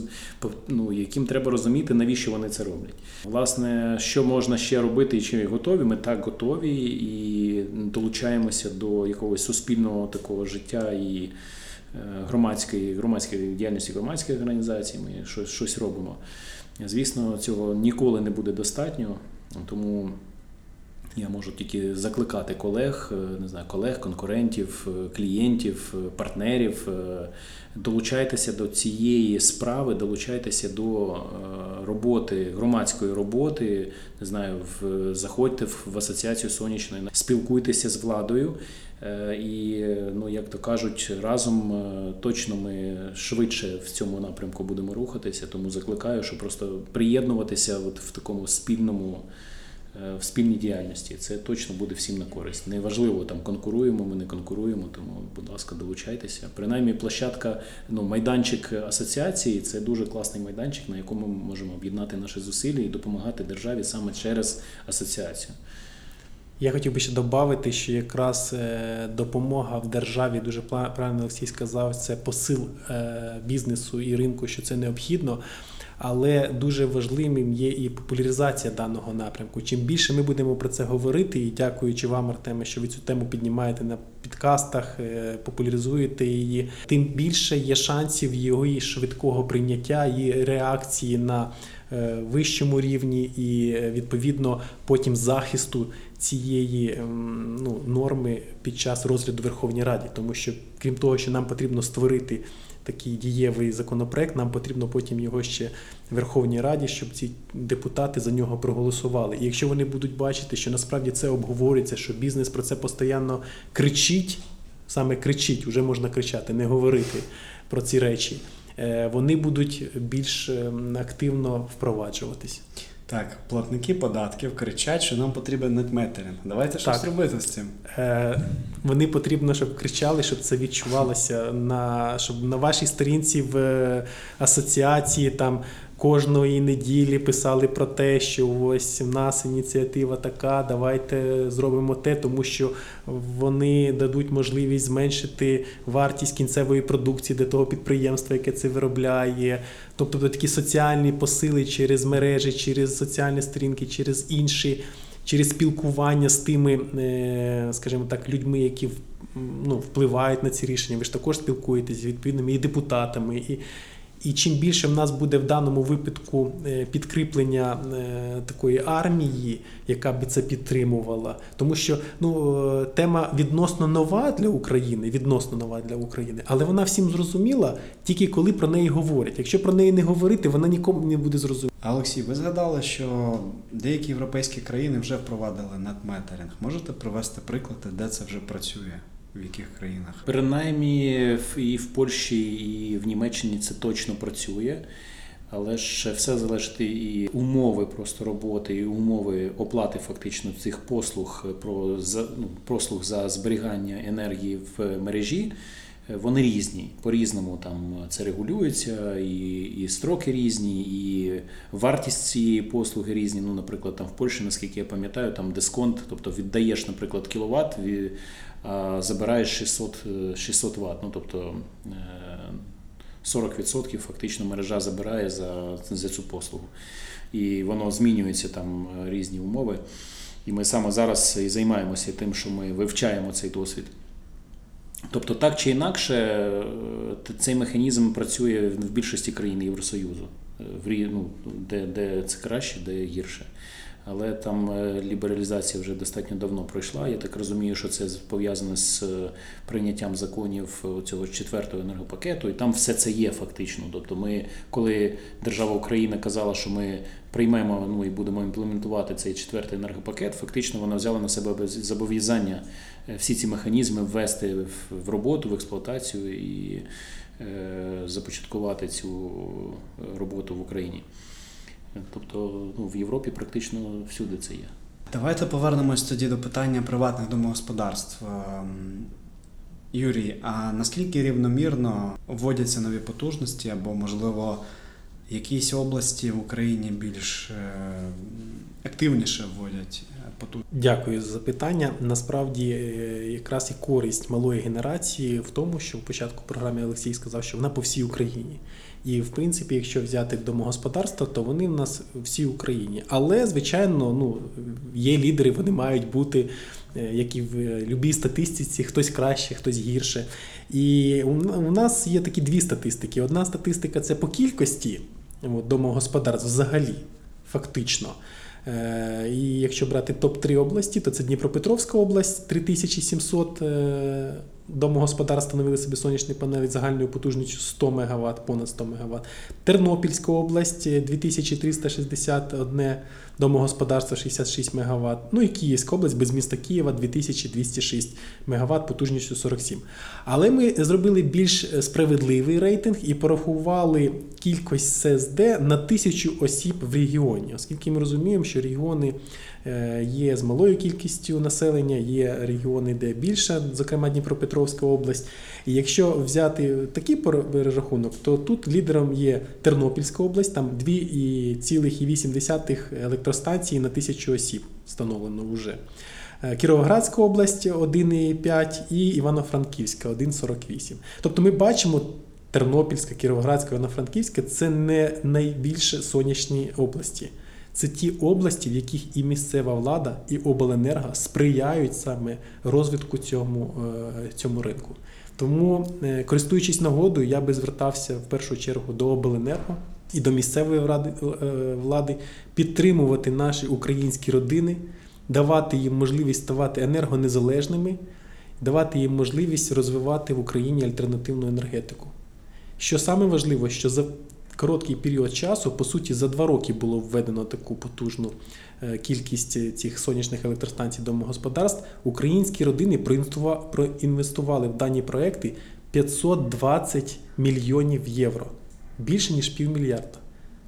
ну, яким треба розуміти, навіщо вони це роблять. Власне, що можна ще робити і чи готові, ми так готові і долучаємося до якогось суспільного такого життя і е, громадської, громадської діяльності громадських організацій. Ми щось, щось робимо. Звісно, цього ніколи не буде достатньо, тому я можу тільки закликати колег, е, не знаю, колег, конкурентів, е, клієнтів, е, партнерів. Долучайтеся до цієї справи, долучайтеся до роботи, громадської роботи. Не знаю, в, заходьте в, асоціацію сонячної, спілкуйтеся з владою. І, ну, як то кажуть, разом точно ми швидше в цьому напрямку будемо рухатися. Тому закликаю, що просто приєднуватися от в такому спільному в спільній діяльності. Це точно буде всім на користь. Неважливо, там конкуруємо, ми не конкуруємо, тому, будь ласка, долучайтеся. Принаймні, площадка, ну, майданчик асоціації це дуже класний майданчик, на якому ми можемо об'єднати наші зусилля і допомагати державі саме через асоціацію. Я хотів би ще додати, що якраз е, допомога в державі дуже правильно Олексій сказав, це посил е, бізнесу і ринку, що це необхідно. Але дуже важливим є і популяризація даного напрямку. Чим більше ми будемо про це говорити, і дякуючи вам, Артеме, що ви цю тему піднімаєте на підкастах, е, популяризуєте її, тим більше є шансів його швидкого прийняття і реакції на е, вищому рівні, і е, відповідно потім захисту цієї ем, ну, норми під час розгляду Верховній Раді, тому що крім того, що нам потрібно створити такий дієвий законопроект, нам потрібно потім його ще в Верховній Раді, щоб ці депутати за нього проголосували. І якщо вони будуть бачити, що насправді це обговорюється, що бізнес про це постійно кричить, саме кричить, вже можна кричати, не говорити про ці речі. е, Вони будуть більш ем, активно впроваджуватись. Так, платники податків кричать, що нам потрібен нетметеринг. Давайте щось робити з цим. Е, Вони потрібно, щоб кричали, щоб це відчувалося на щоб на вашій сторінці в е, асоціації там кожної неділі писали про те, що ось в нас ініціатива така, давайте зробимо те, тому що вони дадуть можливість зменшити вартість кінцевої продукції для того підприємства, яке це виробляє. Тобто такі соціальні посили через мережі, через соціальні сторінки, через інші через спілкування з тими, е, скажімо так, людьми, які ну, впливають на ці рішення. Ви ж також спілкуєтесь з відповідними і депутатами. І, і чим більше в нас буде в даному випадку е, підкріплення е, такої армії, яка би це підтримувала, тому що ну, е, тема відносно нова для України, відносно нова для України, але вона всім зрозуміла тільки коли про неї говорять. Якщо про неї не говорити, вона нікому не буде зрозуміла. Олексій, ви згадали, що деякі європейські країни вже впровадили нетметеринг. Можете привести приклади, де це вже працює? В яких країнах? Принаймні і в Польщі, і в Німеччині це точно працює. Але ж все залежить і умови просто роботи, і умови оплати фактично цих послуг про за ну, послуг за зберігання енергії в мережі. е, Вони різні, по-різному там це регулюється, і, і строки різні, і вартість цієї послуги різні. Ну, наприклад, там в Польщі, наскільки я пам'ятаю, там дисконт, тобто віддаєш, наприклад, кіловат, забираєш 600, е, 600 Вт. Ну, тобто е, 40% фактично мережа забирає за, за цю послугу. І воно змінюється там е, різні умови. І ми саме зараз і займаємося тим, що ми вивчаємо цей досвід. Тобто, так чи інакше, е, цей механізм працює в більшості країн Євросоюзу, Е, ну, де, де це краще, де гірше. Але там е, лібералізація вже достатньо давно пройшла. Я так розумію, що це пов'язане з е, прийняттям законів е, цього четвертого енергопакету, і там все це є фактично. Тобто, ми, коли держава Україна казала, що ми приймемо ну і будемо імплементувати цей четвертий енергопакет, фактично вона взяла на себе зобов'язання всі ці механізми ввести в- роботу, в експлуатацію і започаткувати цю роботу в Україні. Тобто ну, в Європі практично всюди це є. Давайте повернемось тоді до питання приватних домогосподарств. Ем, Юрій, а наскільки рівномірно вводяться нові потужності, або, можливо, якісь області в Україні більш е, активніше вводять потужності? Дякую за запитання. Насправді, е, якраз і користь малої генерації в тому, що в початку програми Олексій сказав, що вона по всій Україні. І в принципі, якщо взяти домогосподарства, то вони в нас в Україні. Але, звичайно, ну є лідери, вони мають бути, е, як і в будь-якій статистиці, хтось краще, хтось гірше. І у нас є такі дві статистики. Одна статистика це по кількості домогосподарств взагалі, фактично. Е, І якщо брати топ-3 області, то це Дніпропетровська область, 3700 е, домогосподарств встановили собі сонячні панелі загальною потужністю 100 МВт, понад 100 МВт. Тернопільська область е, 2361 домогосподарство 66 МВт. Ну і Київська область без міста Києва 2206 МВт потужністю 47. Але ми зробили більш справедливий рейтинг і порахували кількість ССД на тисячу осіб в регіоні, оскільки ми розуміємо, що регіони е, є з малою кількістю населення, є регіони, де більше, зокрема Дніпропетровська область. І якщо взяти такий перерахунок, то тут лідером є Тернопільська область, там 2,8 електростанції на тисячу осіб встановлено вже. Е, Кіровоградська область 1,5 і Івано-Франківська 1,48. Тобто ми бачимо. Тернопільська, Кіровоградська, Івано-Франківська це не найбільше сонячні області. Це ті області, в яких і місцева влада, і обленерго сприяють саме розвитку цьому, е, цьому ринку. Тому, е, користуючись нагодою, я би звертався в першу чергу до обленерго і до місцевої е, влади підтримувати наші українські родини, давати їм можливість ставати енергонезалежними, давати їм можливість розвивати в Україні альтернативну енергетику. Що саме важливо, що за короткий період часу, по суті, за два роки було введено таку потужну е, кількість цих сонячних електростанцій домогосподарств, українські родини проінвестували в дані проекти 520 мільйонів євро, більше ніж півмільярда.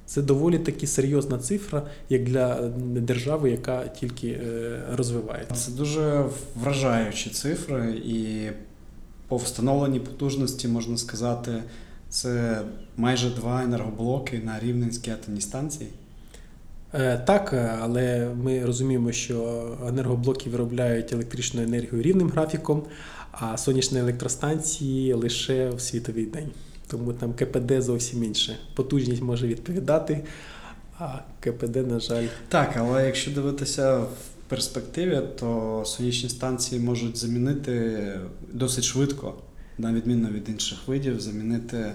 Це доволі таки серйозна цифра, як для держави, яка тільки е, розвивається. Це дуже вражаючі цифри, і по встановленій потужності можна сказати. Це майже два енергоблоки на Рівненській атомній станції. Е, так, але ми розуміємо, що енергоблоки виробляють електричну енергію рівним графіком, а сонячні електростанції лише в світовий день. Тому там КПД зовсім інше. Потужність може відповідати, а КПД, на жаль. Так, але якщо дивитися в перспективі, то сонячні станції можуть замінити досить швидко на відміну від інших видів, замінити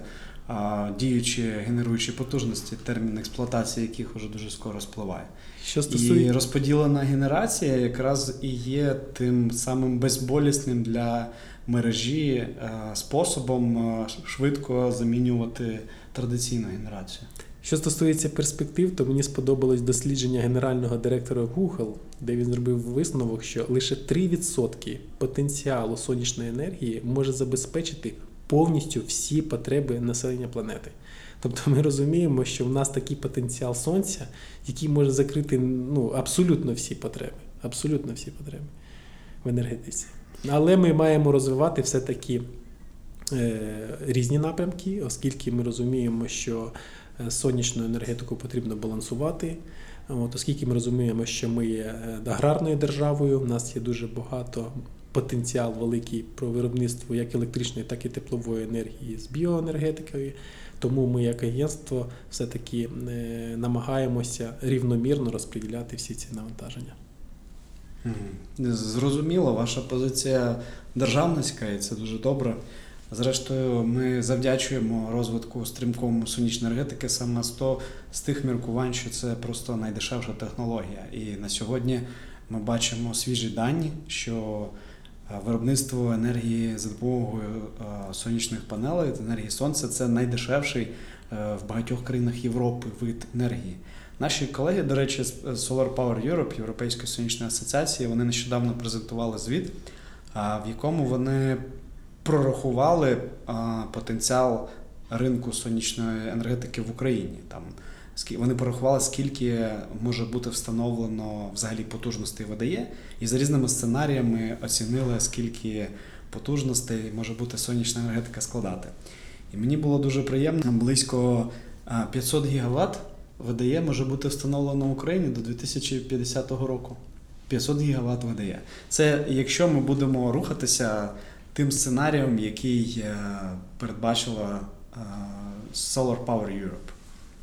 діючі генеруючі потужності, термін експлуатації яких уже дуже скоро спливає. Що стосує... І розподілена генерація якраз і є тим самим безболісним для мережі а, способом швидко замінювати традиційну генерацію. Що стосується перспектив, то мені сподобалось дослідження генерального директора Google, де він зробив висновок, що лише 3% потенціалу сонячної енергії може забезпечити повністю всі потреби населення планети. Тобто ми розуміємо, що в нас такий потенціал сонця, який може закрити ну, абсолютно всі потреби. Абсолютно всі потреби в енергетиці. Але ми маємо розвивати все-таки е, різні напрямки, оскільки ми розуміємо, що сонячну енергетику потрібно балансувати. От, Оскільки ми розуміємо, що ми є аграрною державою, у нас є дуже багато потенціал великий про виробництво як електричної, так і теплової енергії з біоенергетикою. Тому ми, як агентство, все-таки намагаємося рівномірно розподіляти всі ці навантаження. Зрозуміло, ваша позиція державницька, і це дуже добре. Зрештою, ми завдячуємо розвитку стрімкому сонячної енергетики саме з, то, з тих міркувань, що це просто найдешевша технологія. І на сьогодні ми бачимо свіжі дані, що виробництво енергії за допомогою сонячних панелей, енергії сонця це найдешевший в багатьох країнах Європи вид енергії. Наші колеги, до речі, з Solar Power Europe, Європейської сонячної асоціації, вони нещодавно презентували звіт, в якому вони прорахували а, потенціал ринку сонячної енергетики в Україні. Там Вони порахували, скільки може бути встановлено взагалі потужностей ВДЄ, і за різними сценаріями оцінили, скільки потужностей може бути сонячна енергетика складати. І мені було дуже приємно, близько а, 500 гігаватт ВДЄ може бути встановлено в Україні до 2050 року. 500 гігаватт ВДЄ. Це якщо ми будемо рухатися тим сценарієм, який е, передбачила е, Solar Power Europe.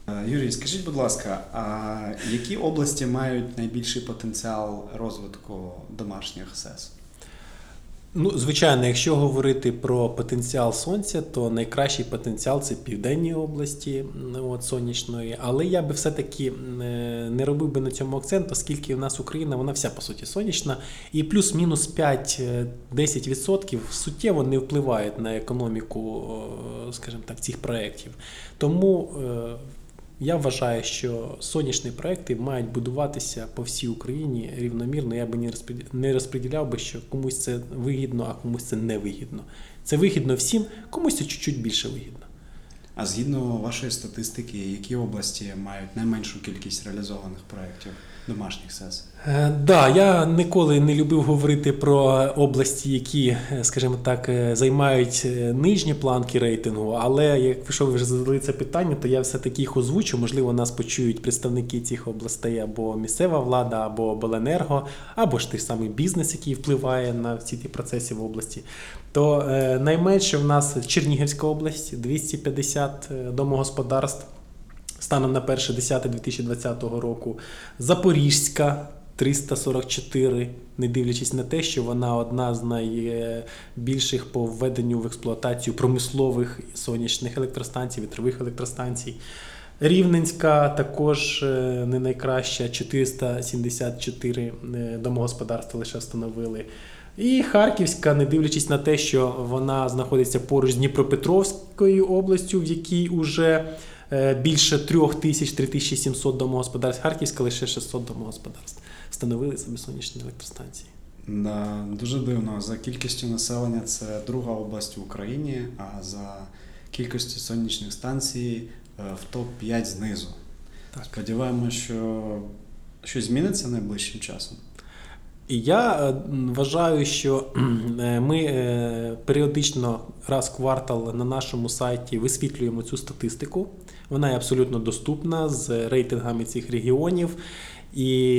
Е, Юрій, скажіть, будь ласка, а які області мають найбільший потенціал розвитку домашніх СЕС? Ну, звичайно, якщо говорити про потенціал сонця, то найкращий потенціал це південні області от, сонячної. Але я би все-таки е, не робив би на цьому акцент, оскільки в нас Україна, вона вся по суті сонячна, і плюс-мінус 5-10% суттєво не впливають на економіку, е, скажімо так, цих проєктів. Тому е, я вважаю, що сонячні проекти мають будуватися по всій Україні рівномірно. Я би не розподіляв би, що комусь це вигідно, а комусь це не вигідно. Це вигідно всім, комусь це чуть-чуть більше вигідно. А згідно вашої статистики, які області мають найменшу кількість реалізованих проєктів домашніх СЕС? Е, Да, я ніколи не любив говорити про області, які, е, скажімо так, е, займають нижні планки рейтингу. Але якщо ви вже задали це питання, то я все-таки їх озвучу. Можливо, нас почують представники цих областей або місцева влада, або обленерго, або ж той самий бізнес, який впливає на всі ті процеси в області. То найменше в нас Чернігівська область 250 е, домогосподарств станом на 1.10.2020 року. Запорізька 344, не дивлячись на те, що вона одна з найбільших по введенню в експлуатацію промислових сонячних електростанцій, вітрових електростанцій. Рівненська також е, не найкраща, 474 е, домогосподарства лише встановили. І Харківська, не дивлячись на те, що вона знаходиться поруч з Дніпропетровською областю, в якій уже е, більше 3000-3700 домогосподарств, Харківська лише 600 домогосподарств встановили собі сонячні електростанції. Да, дуже дивно. За кількістю населення це друга область в Україні, а за кількістю сонячних станцій е, в топ-5 знизу. Так. Сподіваємося, що щось зміниться найближчим часом. І я е, вважаю, що е, ми е, періодично раз в квартал на нашому сайті висвітлюємо цю статистику. Вона є абсолютно доступна з рейтингами цих регіонів. І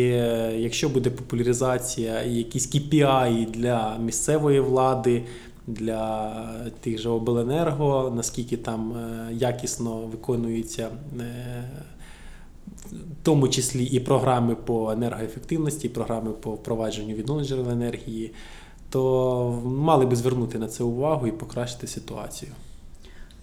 якщо буде популяризація і якісь KPI для місцевої влади, для тих же обленерго, наскільки там якісно виконуються е, в тому числі і програми по енергоефективності, і програми по впровадженню відновлень джерел енергії, то мали би звернути на це увагу і покращити ситуацію.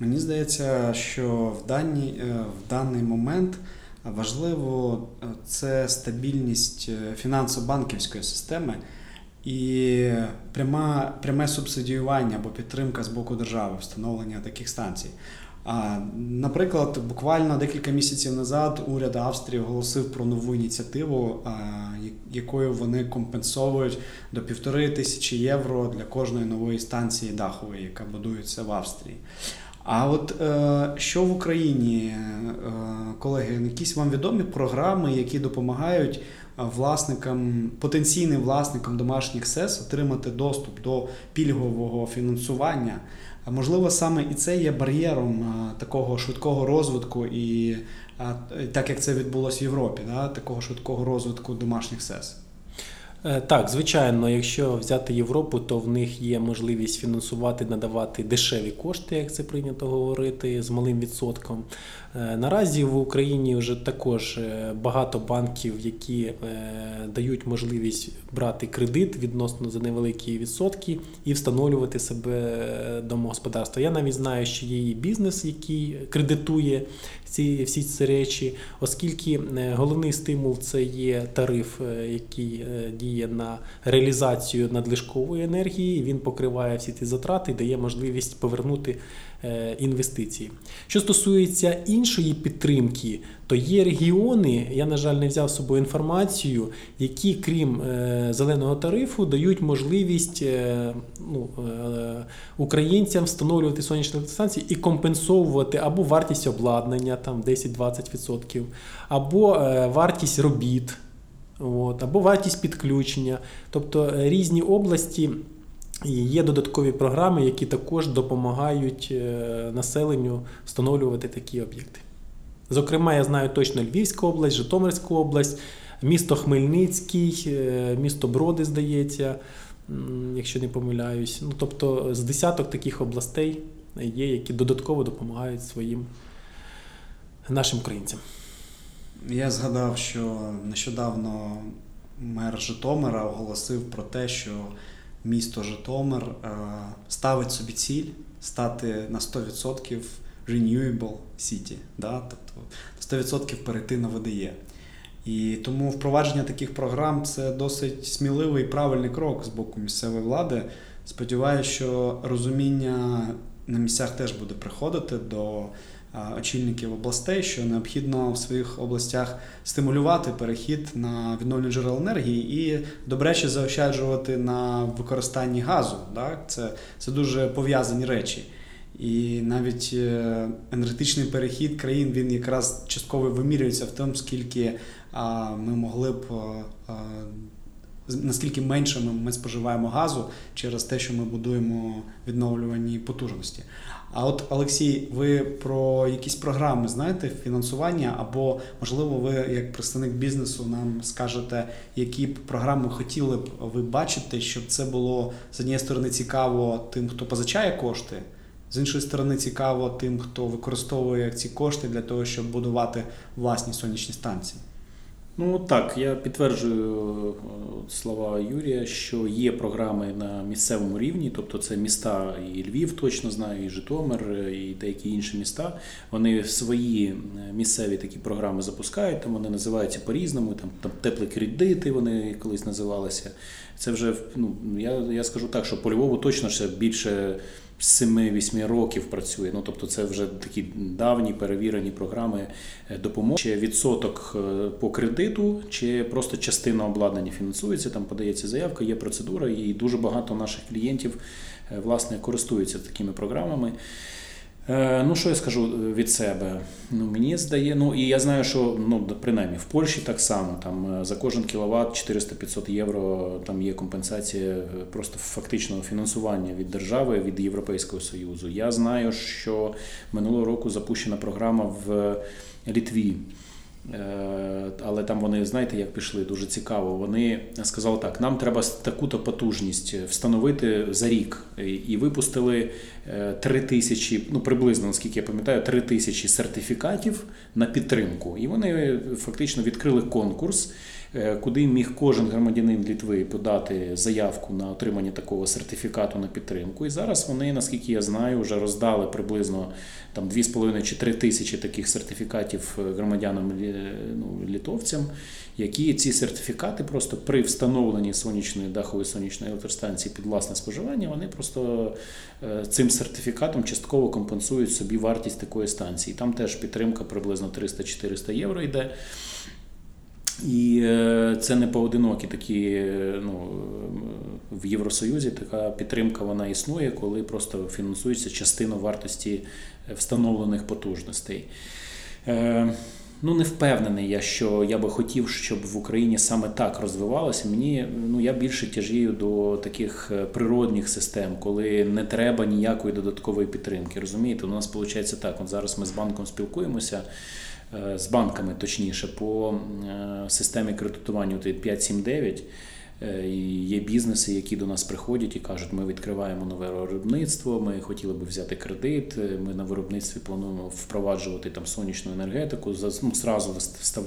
Мені здається, що в, даній, е, в даний момент важливо е, це стабільність е, фінансово-банківської системи і пряма, пряме субсидіювання або підтримка з боку держави встановлення таких станцій. Наприклад, буквально декілька місяців назад уряд Австрії оголосив про нову ініціативу, якою вони компенсовують до півтори тисячі євро для кожної нової станції дахової, яка будується в Австрії. А от е, що в Україні, е, колеги, якісь вам відомі програми, які допомагають е, власникам, потенційним власникам домашніх СЕС отримати доступ до пільгового фінансування? Можливо, саме і це є бар'єром такого швидкого розвитку, і так як це відбулося в Європі, да, такого швидкого розвитку домашніх СЕС. Е, Так, звичайно, якщо взяти Європу, то в них є можливість фінансувати, надавати дешеві кошти, як це прийнято говорити, з малим відсотком. Е, Наразі в Україні вже також е, багато банків, які е, дають можливість брати кредит відносно за невеликі відсотки і встановлювати себе домогосподарство. Я навіть знаю, що є і бізнес, який кредитує ці всі ці речі, оскільки головний стимул це є тариф, який діє на реалізацію надлишкової енергії. Він покриває всі ці затрати і дає можливість повернути інвестиції. Що стосується іншої підтримки, то є регіони, я, на жаль, не взяв з собою інформацію, які, крім е, зеленого тарифу, дають можливість е, ну, е, українцям встановлювати сонячні електростанції і компенсовувати або вартість обладнання там 10-20%, або вартість робіт, от, або вартість підключення. Тобто різні області. І є додаткові програми, які також допомагають е, населенню встановлювати такі об'єкти. Зокрема, я знаю точно Львівська область, Житомирська область, місто Хмельницький, е, місто Броди, здається, якщо не помиляюсь. Ну, тобто з десяток таких областей є, які додатково допомагають своїм нашим українцям. Я згадав, що нещодавно мер Житомира оголосив про те, що місто Житомир е, ставить собі ціль стати на 100% renewable city, да? тобто 100% перейти на ВДЄ. І тому впровадження таких програм це досить сміливий і правильний крок з боку місцевої влади. Сподіваюся, що розуміння на місцях теж буде приходити до очільників областей, що необхідно в своїх областях стимулювати перехід на відновлені джерела енергії і добряче заощаджувати на використанні газу. Так? Це, це дуже пов'язані речі. І навіть е, енергетичний перехід країн він якраз частково вимірюється в тому, скільки ми могли б. Наскільки менше ми, ми споживаємо газу через те, що ми будуємо відновлювані потужності. А от Олексій, ви про якісь програми знаєте фінансування, або можливо, ви як представник бізнесу нам скажете, які програми хотіли б ви бачити, щоб це було з однієї сторони цікаво тим, хто позичає кошти, з іншої сторони, цікаво тим, хто використовує ці кошти для того, щоб будувати власні сонячні станції. Ну так, я підтверджую е, слова Юрія, що є програми на місцевому рівні, тобто це міста і Львів, точно знаю, і Житомир, е, і деякі інші міста. Вони свої е, місцеві такі програми запускають. Там вони називаються по-різному. Там там теплі кредити вони колись називалися. Це вже ну я, я скажу так, що по Львову точно ще більше. 7-8 років працює. Ну тобто, це вже такі давні перевірені програми е, допомоги. Чи відсоток е, по кредиту, чи просто частина обладнання фінансується. Там подається заявка, є процедура, і дуже багато наших клієнтів е, власне користуються такими програмами. Е, Ну, що я скажу від себе? Ну, мені здає, ну і я знаю, що ну, принаймні в Польщі так само там е, за кожен кіловат 400-500 євро там є компенсація е, просто фактичного фінансування від держави, від Європейського Союзу. Я знаю, що минулого року запущена програма в Літві. Е, Але там вони, знаєте, як пішли, дуже цікаво. Вони сказали так: нам треба таку-то потужність встановити за рік. І- випустили три 3 тисячі, ну приблизно, наскільки я пам'ятаю, 3 тисячі сертифікатів на підтримку. І вони фактично відкрили конкурс, е, куди міг кожен громадянин Літви подати заявку на отримання такого сертифікату на підтримку. І зараз вони, наскільки я знаю, вже роздали приблизно там 2,5 чи 3 тисячі таких сертифікатів е, громадянам ну, літовцям, які ці сертифікати просто при встановленні сонячної дахової сонячної електростанції під власне споживання, вони просто е, цим сертифікатом частково компенсують собі вартість такої станції. Там теж підтримка приблизно 300-400 євро йде. І е, це не поодинокі такі. е, Ну, в Євросоюзі така підтримка вона існує, коли просто фінансується частина вартості е, встановлених потужностей. Ну, не впевнений я, що я би хотів, щоб в Україні саме так розвивалося. Мені ну я більше тяжію до таких природних систем, коли не треба ніякої додаткової підтримки. Розумієте, у нас виходить так. От зараз ми з банком спілкуємося. Е, З банками точніше по е, системі кредитування от 579. Е, є бізнеси, які до нас приходять і кажуть, ми відкриваємо нове виробництво, ми хотіли би взяти кредит, ми на виробництві плануємо впроваджувати там сонячну енергетику, ну, зразу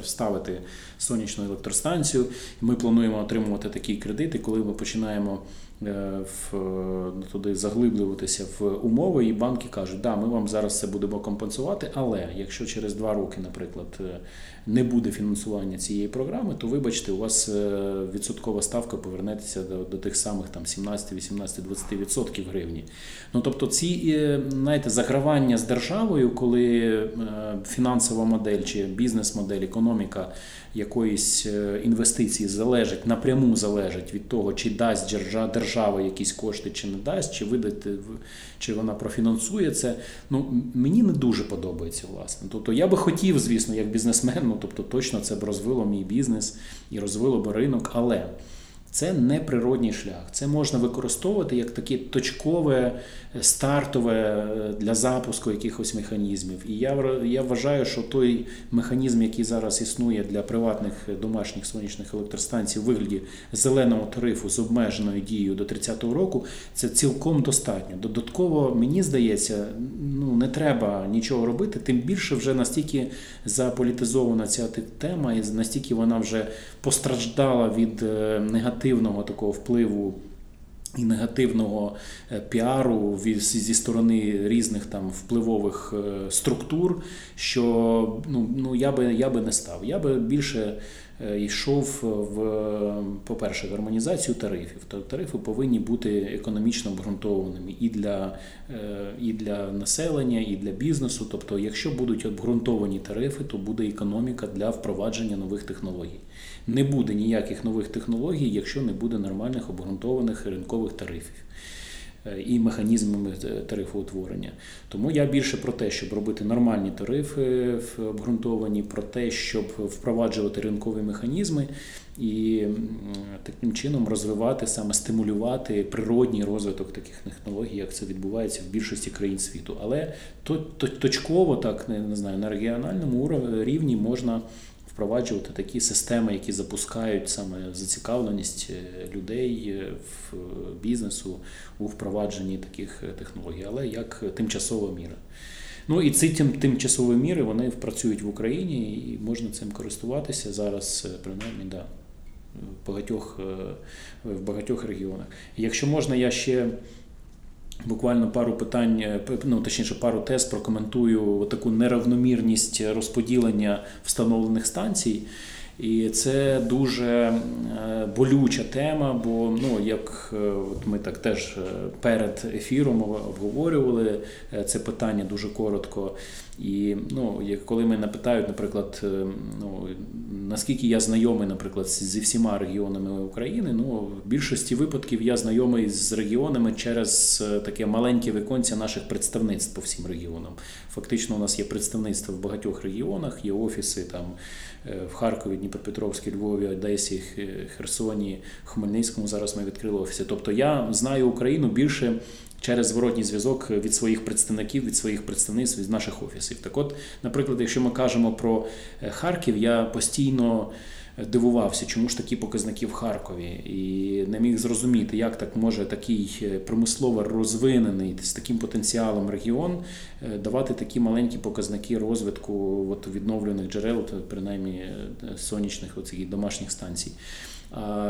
ставити сонячну електростанцію. Ми плануємо отримувати такий кредит, і коли ми починаємо в, е, туди заглиблюватися в умови, і банки кажуть, да, ми вам зараз це будемо компенсувати, але якщо через два роки, наприклад, е, не буде фінансування цієї програми, то вибачте, у вас е, відсоткова ставка повернеться до, до тих самих там 17, 18, 20 відсотків гривні. Ну тобто, ці е, знаєте, загравання з державою, коли е, фінансова модель чи бізнес-модель, економіка якоїсь е, інвестиції залежить напряму залежить від того, чи дасть держа- держава якісь кошти, чи не дасть, чи видати чи вона профінансує це. Ну мені не дуже подобається, власне. Тобто я би хотів, звісно, як бізнесмен, ну тобто точно це б розвило мій бізнес і розвило б ринок, але. Це не природній шлях. Це можна використовувати як таке точкове, стартове е, для запуску якихось механізмів. І я, я вважаю, що той механізм, який зараз існує для приватних е, домашніх сонячних електростанцій у вигляді зеленого тарифу з обмеженою дією до 30-го року, це цілком достатньо. Додатково, мені здається, ну не треба нічого робити, тим більше вже настільки заполітизована ця тема, і настільки вона вже постраждала від е, негативного такого впливу. І негативного е, піару зі сторони різних там впливових е, структур, що ну, ну я би я би не став. Я би більше е, йшов в, по-перше, гармонізацію тарифів. То тарифи повинні бути економічно обґрунтованими і для, і для населення, і для бізнесу. Тобто, якщо будуть обґрунтовані тарифи, то буде економіка для впровадження нових технологій. Не буде ніяких нових технологій, якщо не буде нормальних обґрунтованих ринкових тарифів е, і механізмами е, тарифоутворення. Тому я більше про те, щоб робити нормальні тарифи обґрунтовані, про те, щоб впроваджувати ринкові механізми і таким чином розвивати саме стимулювати природній розвиток таких технологій, як це відбувається в більшості країн світу. Але то- то- точково, так не знаю, на регіональному рівні можна впроваджувати такі системи, які запускають саме зацікавленість е, людей е, в е, бізнесу у впровадженні таких технологій, але як тимчасова міра. Ну і ці тим, тимчасові міри вони працюють в Україні і можна цим користуватися зараз, принаймні, да, в багатьох, в багатьох регіонах. Якщо можна, я ще Буквально пару питань, е, ну точніше, пару тез прокоментую таку неравномірність розподілення встановлених станцій. І це дуже е, болюча тема, бо ну як е, от ми так теж перед ефіром обговорювали це питання дуже коротко. І ну, як коли мене питають, наприклад, е, ну наскільки я знайомий, наприклад, зі всіма регіонами України, ну в більшості випадків я знайомий з регіонами через е, таке маленьке віконце наших представництв по всім регіонам. Фактично, у нас є представництво в багатьох регіонах, є офіси там е, в Харкові, Дніпропетровській, Львові, Одесі, Херсоні, Хмельницькому. Зараз ми відкрили офіси. Тобто я знаю Україну більше через зворотній зв'язок від своїх представників, від своїх представництв, від наших офісів. Так от, наприклад, якщо ми кажемо про е, Харків, я постійно дивувався, чому ж такі показники в Харкові, і не міг зрозуміти, як так може такий е, промислово розвинений з таким потенціалом регіон е, давати такі маленькі показники розвитку от, відновлених джерел, принаймні е, сонячних оцих домашніх станцій.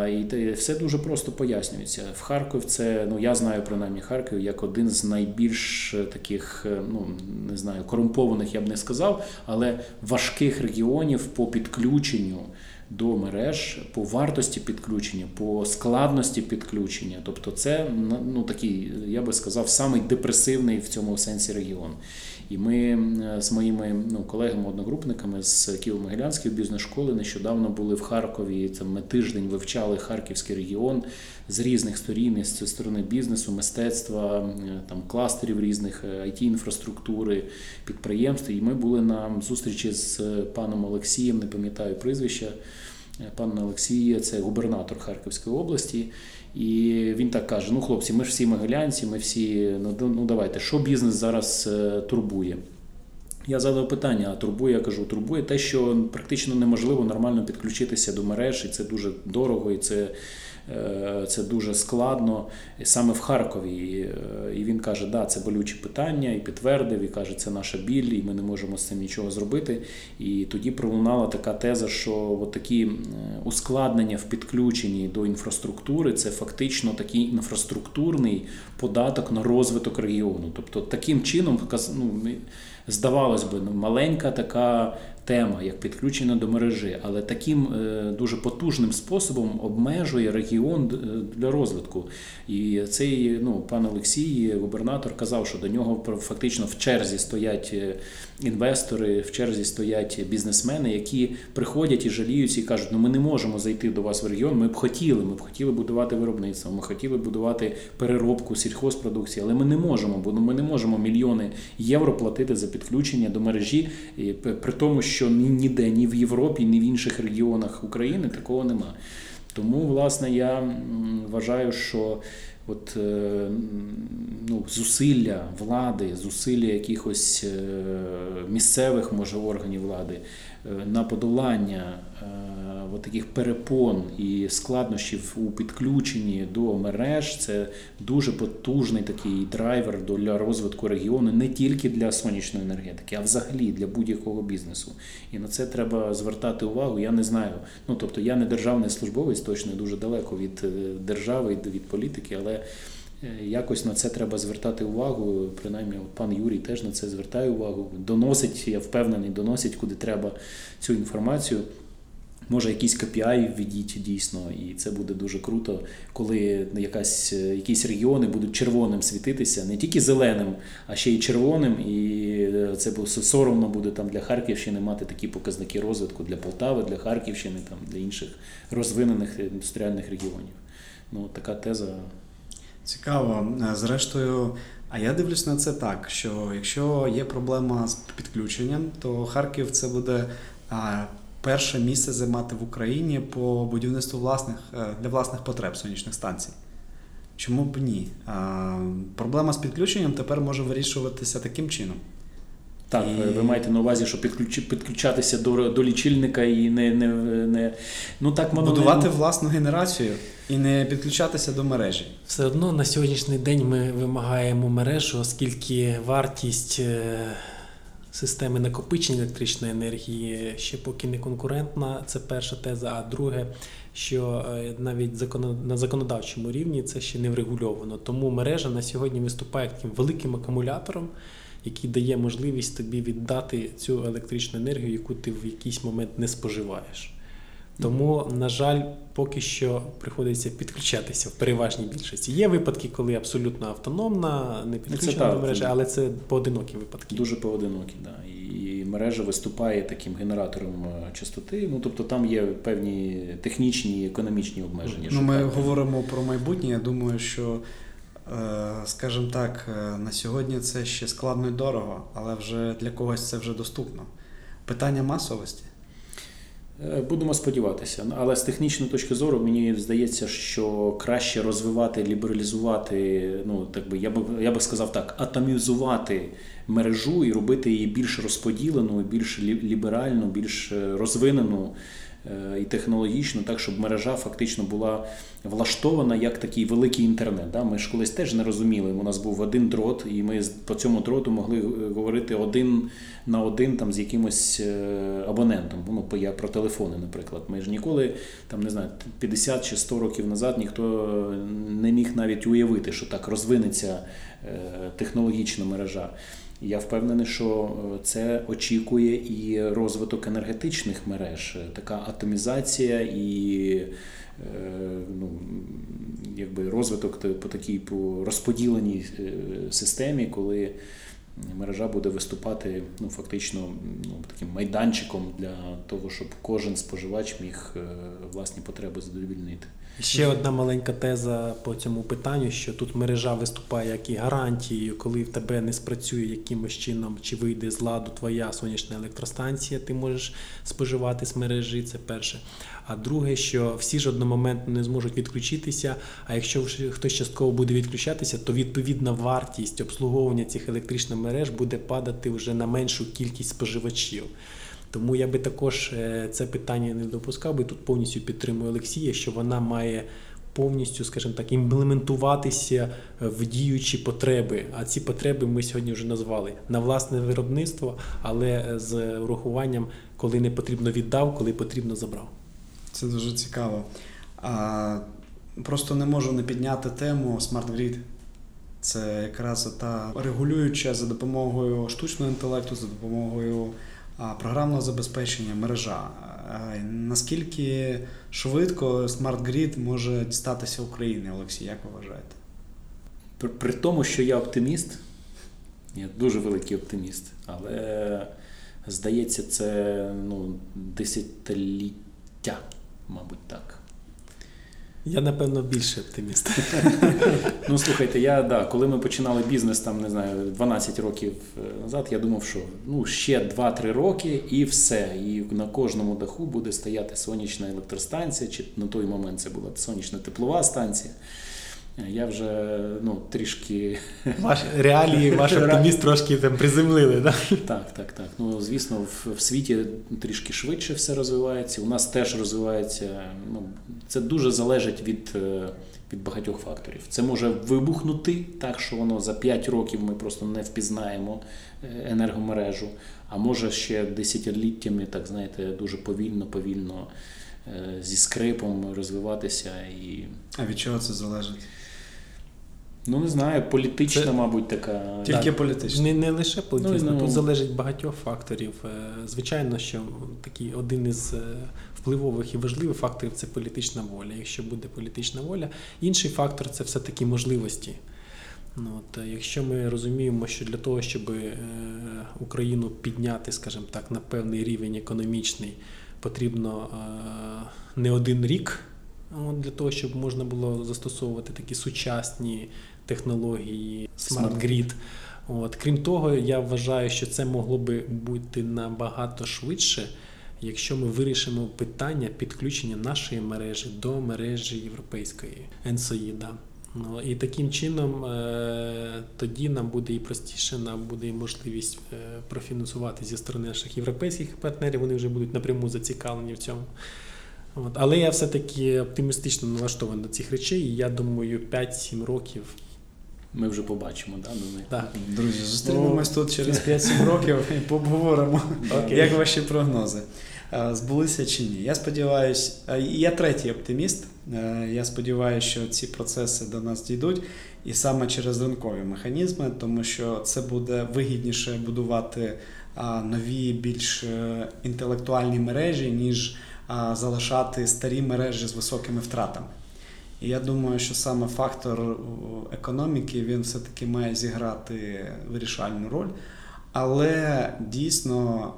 І все дуже просто пояснюється. В Харків це, ну я знаю принаймні Харків як один з найбільш е, таких, е, ну не знаю, корумпованих я б не сказав, але важких регіонів по підключенню до мереж, по вартості підключення, по складності підключення. Тобто, це ну такий, я би сказав, самий депресивний в цьому сенсі регіон. І ми е, з моїми ну, колегами-одногрупниками з Києво-Могилянської бізнес-школи нещодавно були в Харкові. Там ми тиждень вивчали харківський регіон з різних сторін, з сторони бізнесу, мистецтва, е, там кластерів різних it інфраструктури, підприємств. І ми були на зустрічі з паном Олексієм, не пам'ятаю прізвища. Е, Пан Олексій, це губернатор Харківської області, і він так каже: ну, хлопці, ми ж всі могилянці, ми всі, ну, ну давайте, що бізнес зараз е, турбує? Я задав питання, а турбує, я кажу, турбує те, що практично неможливо нормально підключитися до мереж, і це дуже дорого, і це це дуже складно і саме в Харкові. І, е, він каже, да, це болюче питання, і підтвердив, і каже, це наша біль, і ми не можемо з цим нічого зробити. І тоді пролунала така теза, що такі ускладнення в підключенні до інфраструктури це фактично такий інфраструктурний податок на розвиток регіону. Тобто таким чином ну, здавалось би, ну, маленька така тема, як підключення до мережі, але таким е, дуже потужним способом обмежує регіон е, для розвитку. І цей ну, пан Олексій, губернатор, казав, що до нього фактично в черзі стоять е, інвестори, в черзі стоять бізнесмени, які приходять і жаліються і кажуть, ну ми не можемо зайти до вас в регіон. Ми б хотіли, ми б хотіли будувати виробництво, ми хотіли будувати переробку сільхозпродукції, але ми не можемо, бо ми не можемо мільйони євро платити за підключення до мережі, і при тому, що ні ніде, ні в Європі, ні в інших регіонах України такого нема. Тому, власне, я вважаю, що от, е, ну, зусилля влади, зусилля якихось е, місцевих може органів влади на подолання е, таких перепон і складнощів у підключенні до мереж це дуже потужний такий драйвер для розвитку регіону не тільки для сонячної енергетики, а взагалі для будь-якого бізнесу. І на це треба звертати увагу. Я не знаю. Ну тобто я не державний службовець, точно дуже далеко від е, держави від політики, але е, якось на це треба звертати увагу. Принаймні, от пан Юрій теж на це звертає увагу. Доносить, я впевнений, доносить куди треба цю інформацію. Може, якісь KPI введіть дійсно, і це буде дуже круто, коли якась, е, якісь регіони будуть червоним світитися, не тільки зеленим, а ще й червоним. І е, це соромно буде там для Харківщини мати такі показники розвитку для Полтави, для Харківщини, там для інших розвинених індустріальних регіонів. Ну, така теза. Цікаво. Е, Зрештою, а я дивлюсь на це так, що якщо є проблема з підключенням, то Харків це буде перше місце займати в Україні по будівництву власних е, для власних потреб сонячних станцій. Чому б ні? Проблема з підключенням тепер може вирішуватися таким чином. Так, І- ви маєте на увазі, що підключ... підключатися до, до лічильника і не, не, не... Ну так воно Будувати не... власну генерацію і не підключатися до мережі. Все одно на сьогоднішній день ми вимагаємо мережу, оскільки вартість е, системи накопичення електричної енергії ще поки не конкурентна. Це перша теза. А друге, що е, навіть на законодавчому рівні це ще не врегульовано. Тому мережа на сьогодні виступає таким великим акумулятором, який дає можливість тобі віддати цю електричну енергію, яку ти в якийсь момент не споживаєш. Тому, на жаль, поки що приходиться підключатися в переважній більшості. Є випадки, коли абсолютно автономна, не підключена до мережі, але це поодинокі випадки. Дуже поодинокі, да. І мережа виступає таким генератором е, частоти. Ну тобто там є певні технічні і економічні обмеження. Ну, ми так. говоримо про майбутнє. Я думаю, що, скажімо так, е, на сьогодні це ще складно і дорого, але вже для когось це вже доступно. Питання масовості. Е, Будемо сподіватися, але з технічної точки зору мені здається, що краще розвивати, лібералізувати. Ну так би я би я би сказав так, атомізувати мережу і робити її більш розподілену, більш лі- ліберальну, більш е, розвинену е, і технологічно, так щоб мережа фактично була влаштована як такий великий інтернет. Да? Ми ж колись теж не розуміли. У нас був один дрот, і ми по цьому дроту могли е, говорити один на один там з якимось е, абонентом. Ну, я про телефони, наприклад. Ми ж ніколи там не знаю, 50 чи 100 років назад ніхто не міг навіть уявити, що так розвинеться е, технологічна мережа. Я впевнений, що е, це очікує і розвиток енергетичних мереж, Е, така атомізація і е, ну, якби розвиток по такій по розподіленій системі, коли мережа буде виступати ну, фактично ну, таким майданчиком для того, щоб кожен споживач міг власні потреби задовільнити. Ще одна маленька теза по цьому питанню, що тут мережа виступає як і гарантією, коли в тебе не спрацює якимось чином чи вийде з ладу твоя сонячна електростанція, ти можеш споживати з мережі. Це перше. А друге, що всі ж одномоментно не зможуть відключитися. А якщо хтось частково буде відключатися, то відповідна вартість обслуговування цих електричних мереж буде падати вже на меншу кількість споживачів. Тому я би також е, це питання не допускав би тут повністю підтримую Олексія, що вона має повністю, скажімо так, імплементуватися в діючі потреби. А ці потреби ми сьогодні вже назвали на власне виробництво, але з урахуванням, коли не потрібно віддав, коли потрібно забрав. Це дуже цікаво. А, Просто не можу не підняти тему Smart Grid. Це якраз та регулююча за допомогою штучного інтелекту, за допомогою програмного забезпечення мережа. Наскільки швидко Grid може дістатися України, Олексій, як ви вважаєте? При, при тому, що я оптиміст, я дуже великий оптиміст, але здається, це ну, десятиліття, мабуть, так. Я, напевно, більше оптиміст. Ну, слухайте, я да, коли ми починали бізнес, там не знаю, 12 років е, назад, я думав, що ну ще 2-3 роки і все. І на кожному даху буде стояти сонячна електростанція, чи на той момент це була сонячна теплова станція. Я вже ну, трішки Ваш реалії, ваш оптиміст трошки там приземлили, да? так, так, так. Ну звісно, в, в світі трішки швидше все розвивається. У нас теж розвивається. Ну це дуже залежить від, е, від багатьох факторів. Це може вибухнути так, що воно за 5 років ми просто не впізнаємо е, енергомережу, а може ще десятиліттями, так знаєте, дуже повільно, повільно е, зі скрипом розвиватися і. А від чого це залежить? Ну, не знаю, політична, Це- мабуть, така. Тільки Так. політично. Не, не лише політично, Ну, ну. тут залежить багатьох факторів. Е, Звичайно, що такий один із е, впливових і важливих факторів це політична воля. Якщо буде політична воля, інший фактор це все-таки можливості. Ну, от, е, якщо ми розуміємо, що для того, щоб е, Україну підняти, скажімо так, на певний рівень економічний, потрібно е, не один рік. От, для того, щоб можна було застосовувати такі сучасні технології, Grid. От. Крім того, я вважаю, що це могло би бути набагато швидше, якщо ми вирішимо питання підключення нашої мережі до мережі європейської НСОІ. Да. Ну, і таким чином е, тоді нам буде і простіше, нам буде і можливість е, профінансувати зі сторони наших європейських партнерів, вони вже будуть напряму зацікавлені в цьому. От. Але я все-таки оптимістично налаштований до цих речей, і я думаю, 5-7 років. Ми вже побачимо, да, ми- Так. Друзі, зустрінемось тут через 5-7 років і поговоримо, Окей. як ваші прогнози. Збулися чи ні? Я сподіваюся, я третій оптиміст. Я сподіваюся, що ці процеси до нас дійдуть, і саме через ринкові механізми, тому що це буде вигідніше будувати нові, більш е, інтелектуальні мережі, ніж залишати старі мережі з високими втратами. І я думаю, що саме фактор економіки він все-таки має зіграти вирішальну роль. Але дійсно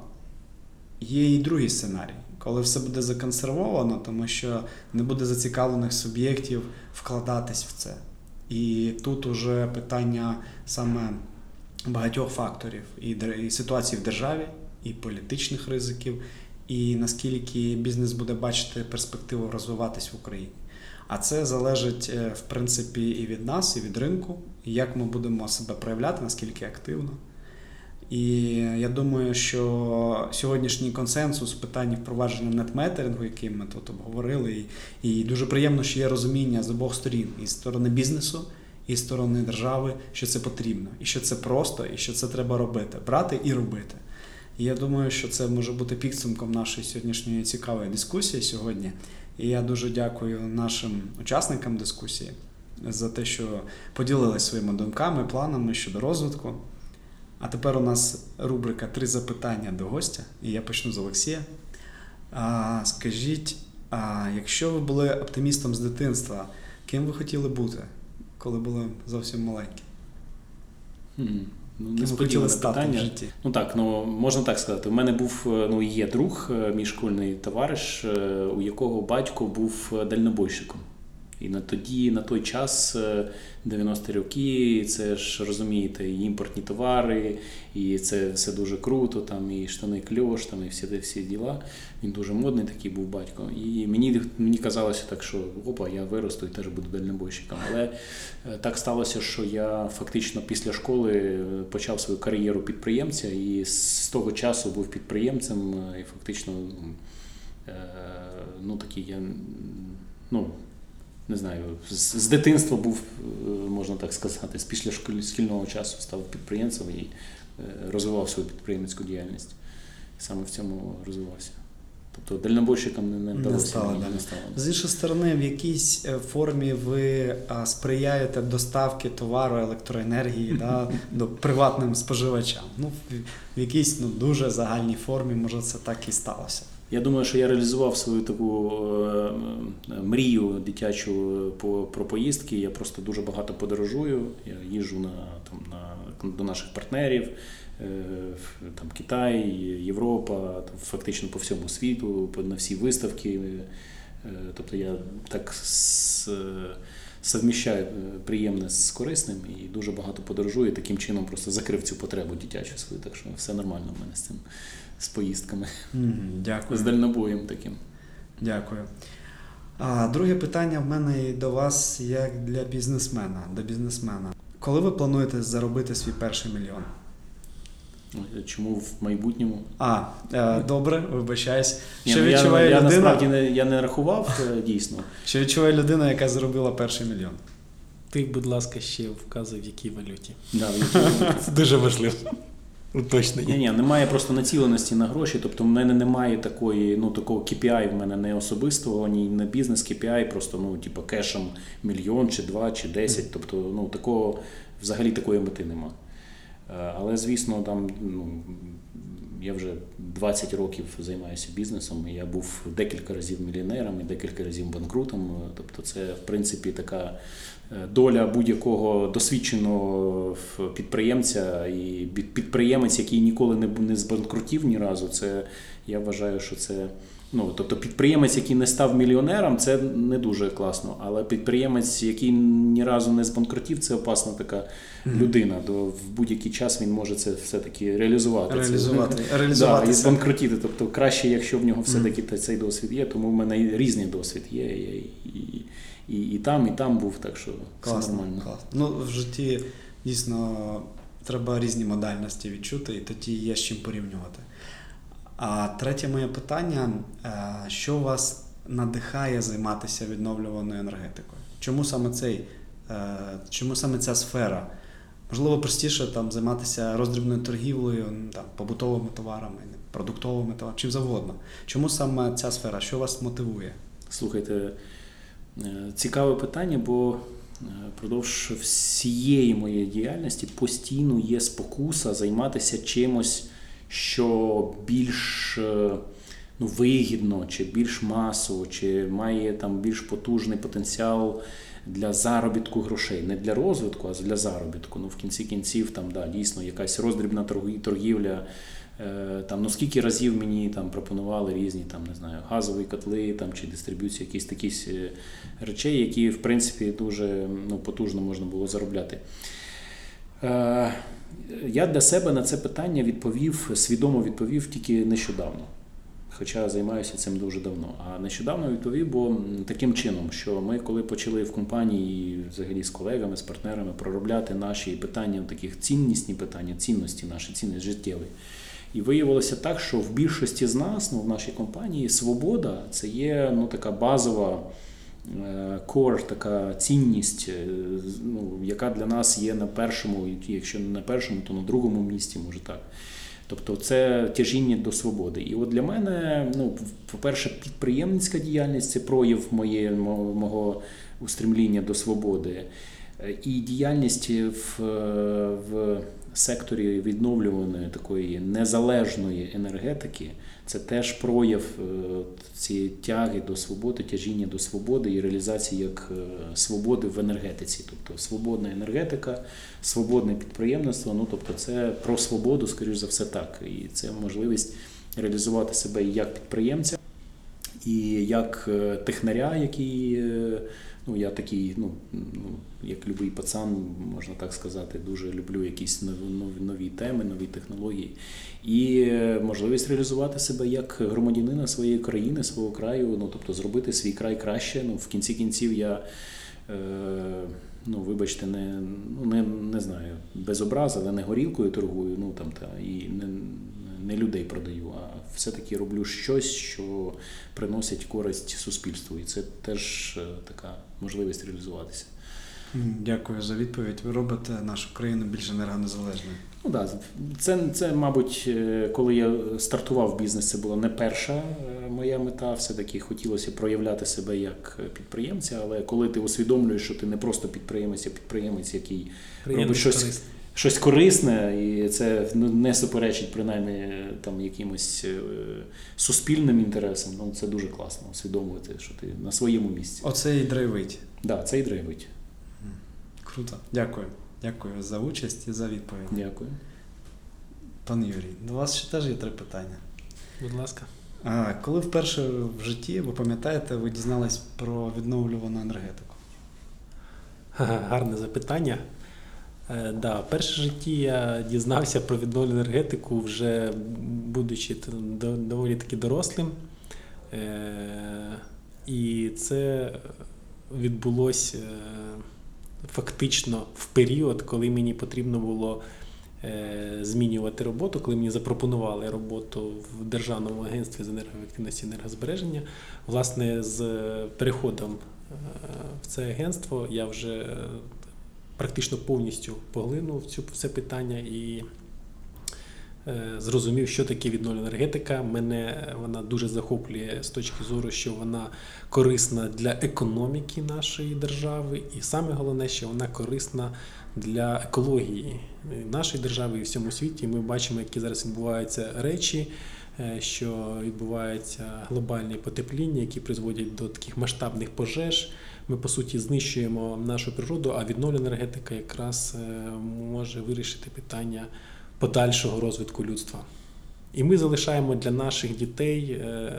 є і другий сценарій, коли все буде законсервовано, тому що не буде зацікавлених суб'єктів вкладатись в це. І тут уже питання саме багатьох факторів і ситуації в державі, і політичних ризиків, і наскільки бізнес буде бачити перспективу розвиватись в Україні. А це залежить, е, в принципі, і від нас, і від ринку, і як ми будемо себе проявляти, наскільки активно. І я думаю, що сьогоднішній консенсус в питанні впровадження нетметерингу, який ми тут обговорили, і, і дуже приємно, що є розуміння з обох сторін, і з сторони бізнесу, і сторони держави, що це потрібно, і що це просто, і що це треба робити, брати і робити. І я думаю, що це може бути підсумком нашої сьогоднішньої цікавої дискусії сьогодні. І я дуже дякую нашим учасникам дискусії за те, що поділилися своїми думками, планами щодо розвитку. А тепер у нас рубрика Три запитання до гостя, і я почну з Олексія. А, скажіть, а якщо ви були оптимістом з дитинства, ким ви хотіли бути, коли були зовсім маленькі? Ну, несподіване стати в питання. житті? Ну так, ну можна так сказати. У мене був е, ну є друг, е, мій школьний товариш, е, у якого батько був дальнобойщиком. І на тоді, на той час, е, 90-ті роки, це ж розумієте, і імпортні товари, і це все дуже круто, там і штани кльош, там і всі всі діла. Він дуже модний такий був батько. І мені, мені казалося так, що опа, я виросту і теж буду дальнобойщиком. Але е, так сталося, що я фактично після школи е, почав свою кар'єру підприємця, і з того часу був підприємцем, е, і фактично, е, ну такий я. Ну, не знаю, з, з дитинства був, е, можна так сказати, з після шкільного часу став підприємцем і е, розвивав свою підприємницьку діяльність. Саме в цьому розвивався. Тобто дальнобойщиком не, не Не стало, мені, да. не стало. З іншої сторони, в якійсь е, формі ви а, сприяєте доставки товару електроенергії да, до приватним споживачам. Ну, в якійсь ну, дуже загальній формі, може, це так і сталося. Я думаю, що я реалізував свою таку е, е, мрію дитячу по, про поїздки. Я просто дуже багато подорожую. Я їжджу на, там, на, до наших партнерів, е, там, Китай, Європа, там, фактично по всьому світу, на всі виставки. Е, Тобто я так е, совміщаю е, приємне з корисним і дуже багато подорожую. Таким чином просто закрив цю потребу дитячу свою. Так що все нормально в мене з цим з поїздками. Дякую. З дальнобоєм таким. Дякую. А, друге питання в мене і до вас як для бізнесмена. До бізнесмена. Коли ви плануєте заробити свій перший мільйон? Чому в майбутньому? А, е, добре, вибачаюсь. Ні, Що ну, відчуває я людина? насправді не, я не рахував е, дійсно. Що відчуває людина, яка заробила перший мільйон? Ти, будь ласка, ще вказуй, в якій валюті. Да, в якій- Це дуже важливо. Уточнення. Ні, ні, немає просто націленості на гроші. Тобто в мене немає такої, ну такого KPI в мене не особистого, ні не бізнес KPI, просто ну, типу, кешем мільйон чи два, чи десять. Тобто, ну такого взагалі такої мети нема. Е, Але звісно, там ну, я вже 20 років займаюся бізнесом. і Я був декілька разів мільйонером і декілька разів банкрутом. Тобто, це в принципі така доля будь-якого досвідченого підприємця і підприємець, який ніколи не збанкрутів ні разу. Це я вважаю, що це. Ну, тобто підприємець, який не став мільйонером, це не дуже класно. Але підприємець, який ні разу не збанкрутів, це опасна така людина. До в будь-який час він може це все-таки реалізувати. Це- Реалізувати, Да, і збанкрутіти. Тобто краще, якщо в нього все-таки та- цей досвід є, тому в мене різний досвід є. І, і, і, і там, і там був, так що все Класно, нормально. класно. Ну, в житті дійсно треба різні модальності відчути, і тоді є з чим порівнювати. А третє моє питання: е, що вас надихає займатися відновлюваною енергетикою? Чому саме цей, е, чому саме ця сфера? Можливо, простіше там займатися роздрібною торгівлею, там, побутовими товарами, продуктовими товарами, чим завгодно. Чому саме ця сфера? Що вас мотивує? Слухайте, цікаве питання, бо е, впродовж всієї моєї діяльності постійно є спокуса займатися чимось, що більш е, ну, вигідно, чи більш масово, чи має там більш потужний потенціал для заробітку грошей. Не для розвитку, а для заробітку. Ну, в кінці кінців там да, дійсно якась роздрібна торгівля. Е, Там, ну скільки разів мені там пропонували різні там, не знаю, газові котли там, чи дистриб'юція, якісь такі е, речей, які в принципі дуже ну, потужно можна було заробляти. Е, Я для себе на це питання відповів, свідомо відповів тільки нещодавно. Хоча займаюся цим дуже давно. А нещодавно відповів, бо таким чином, що ми, коли почали в компанії, взагалі з колегами, з партнерами проробляти наші питання, таких ціннісні питання, цінності наші, цінності життєві. І виявилося так, що в більшості з нас, ну, в нашій компанії, свобода це є ну, така базова кор, така цінність, е, ну, яка для нас є на першому, якщо не на першому, то на другому місці, може так. Тобто це тяжіння до свободи. І от для мене, ну, по-перше, підприємницька діяльність це прояв моє, мого устремління до свободи. Е, І діяльність в, в секторі відновлюваної такої незалежної енергетики це теж прояв е, цієї тяги до свободи, тяжіння до свободи і реалізації як е, свободи в енергетиці. Тобто свободна енергетика, свободне підприємництво. Ну тобто, це про свободу, скоріш за все, так. І це можливість реалізувати себе як підприємця, і як е, технаря, який. Ну, я такий, ну, ну, як любий пацан, можна так сказати, дуже люблю якісь нові, нові теми, нові технології. І е, можливість реалізувати себе як громадянина своєї країни, свого краю, ну тобто зробити свій край краще. Ну, в кінці кінців я. Е, Ну, вибачте, не, ну, не, не знаю, без образ, але не горілкою торгую, ну там та і не, не людей продаю, а все-таки роблю щось, що приносить користь суспільству. І це теж е, така можливість реалізуватися. Дякую за відповідь. Ви робите нашу країну більш енергонезалежною. Ну да, це, це, мабуть, е, коли я стартував бізнес, це була не перша е, моя мета. Все-таки хотілося проявляти себе як підприємця, але коли ти усвідомлюєш, що ти не просто підприємець, а підприємець, який робить щось. Щось корисне, і це ну, не суперечить принаймні е, там якимось е, суспільним інтересам. Ну це дуже класно усвідомлювати, що ти на своєму місці. Оце і драйвить. Да, це і драйвить. Круто. Дякую. Дякую за участь і за відповідь. Дякую. Пан Юрій, до вас ще теж є три питання. Будь ласка. А, коли вперше в житті, ви пам'ятаєте, ви дізнались про відновлювану енергетику? Гарне запитання. Е, да, перше житті я дізнався про відновлену енергетику, вже будучи доволі таки дорослим. Е, і це відбулося е, фактично в період, коли мені потрібно було змінювати роботу, коли мені запропонували роботу в Державному агентстві з енергоефективності і енергозбереження. Власне, з переходом в це агентство я вже практично повністю поглинув цю це питання і е, зрозумів, що таке відновлена енергетика. Мене вона дуже захоплює з точки зору, що вона корисна для економіки нашої держави, і саме головне, що вона корисна для екології нашої держави і всьому світі. Ми бачимо, які зараз відбуваються речі. е, Що відбувається глобальне потепління, які призводять до таких масштабних пожеж. Ми по суті знищуємо нашу природу, а відновлена енергетика якраз е, може вирішити питання подальшого розвитку людства. І ми залишаємо для наших дітей е,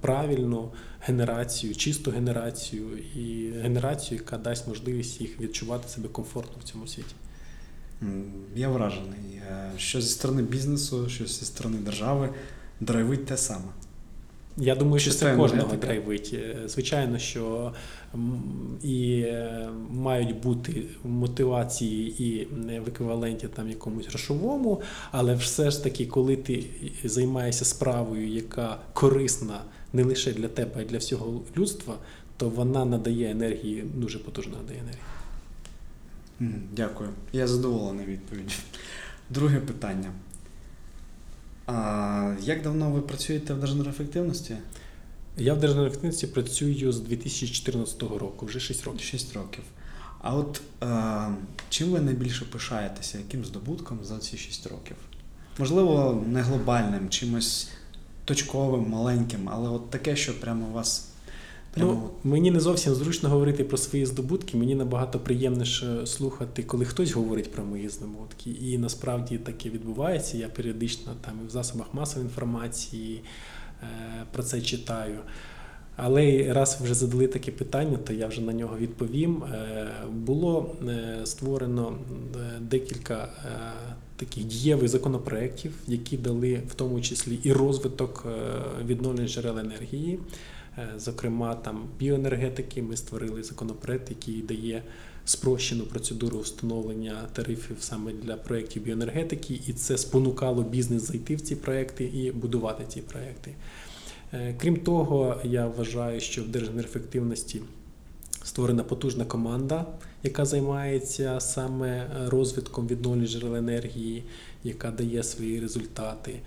правильну генерацію, чисту генерацію і генерацію, яка дасть можливість їх відчувати себе комфортно в цьому світі. Я вражений. Е, Що зі сторони бізнесу, що зі сторони держави драйвить те саме. Я думаю, що це кожного драйвить. Е, Звичайно, що і е, мають бути мотивації і в еквіваленті там якомусь грошовому, але все ж таки, коли ти займаєшся справою, яка корисна не лише для тебе, а й для всього людства, то вона надає енергії, дуже потужно надає енергії. Дякую. Я задоволений відповіддю. Друге питання. А як давно ви працюєте в Держенергоефективності? Я в державній працюю з 2014 року, вже 6 років. 6 років. А от е, чим ви найбільше пишаєтеся, яким здобутком за ці 6 років? Можливо, не глобальним, чимось точковим, маленьким, але от таке, що прямо вас Ну, мені не зовсім зручно говорити про свої здобутки. Мені набагато приємніше слухати, коли хтось говорить про мої здобутки. І насправді таке відбувається. Я періодично там і в засобах масової інформації е, про це читаю. Але раз вже задали таке питання, то я вже на нього відповім. Е, Було е, створено декілька е, таких дієвих законопроєктів, які дали в тому числі і розвиток е, відновлення джерел енергії. Е, Зокрема, там біоенергетики ми створили законопроект, який дає спрощену процедуру встановлення тарифів саме для проєктів біоенергетики, і це спонукало бізнес зайти в ці проекти і будувати ці проекти. Е, Крім того, я вважаю, що в Держенергоефективності створена потужна команда, яка займається саме розвитком відновлення джерел енергії, яка дає свої результати.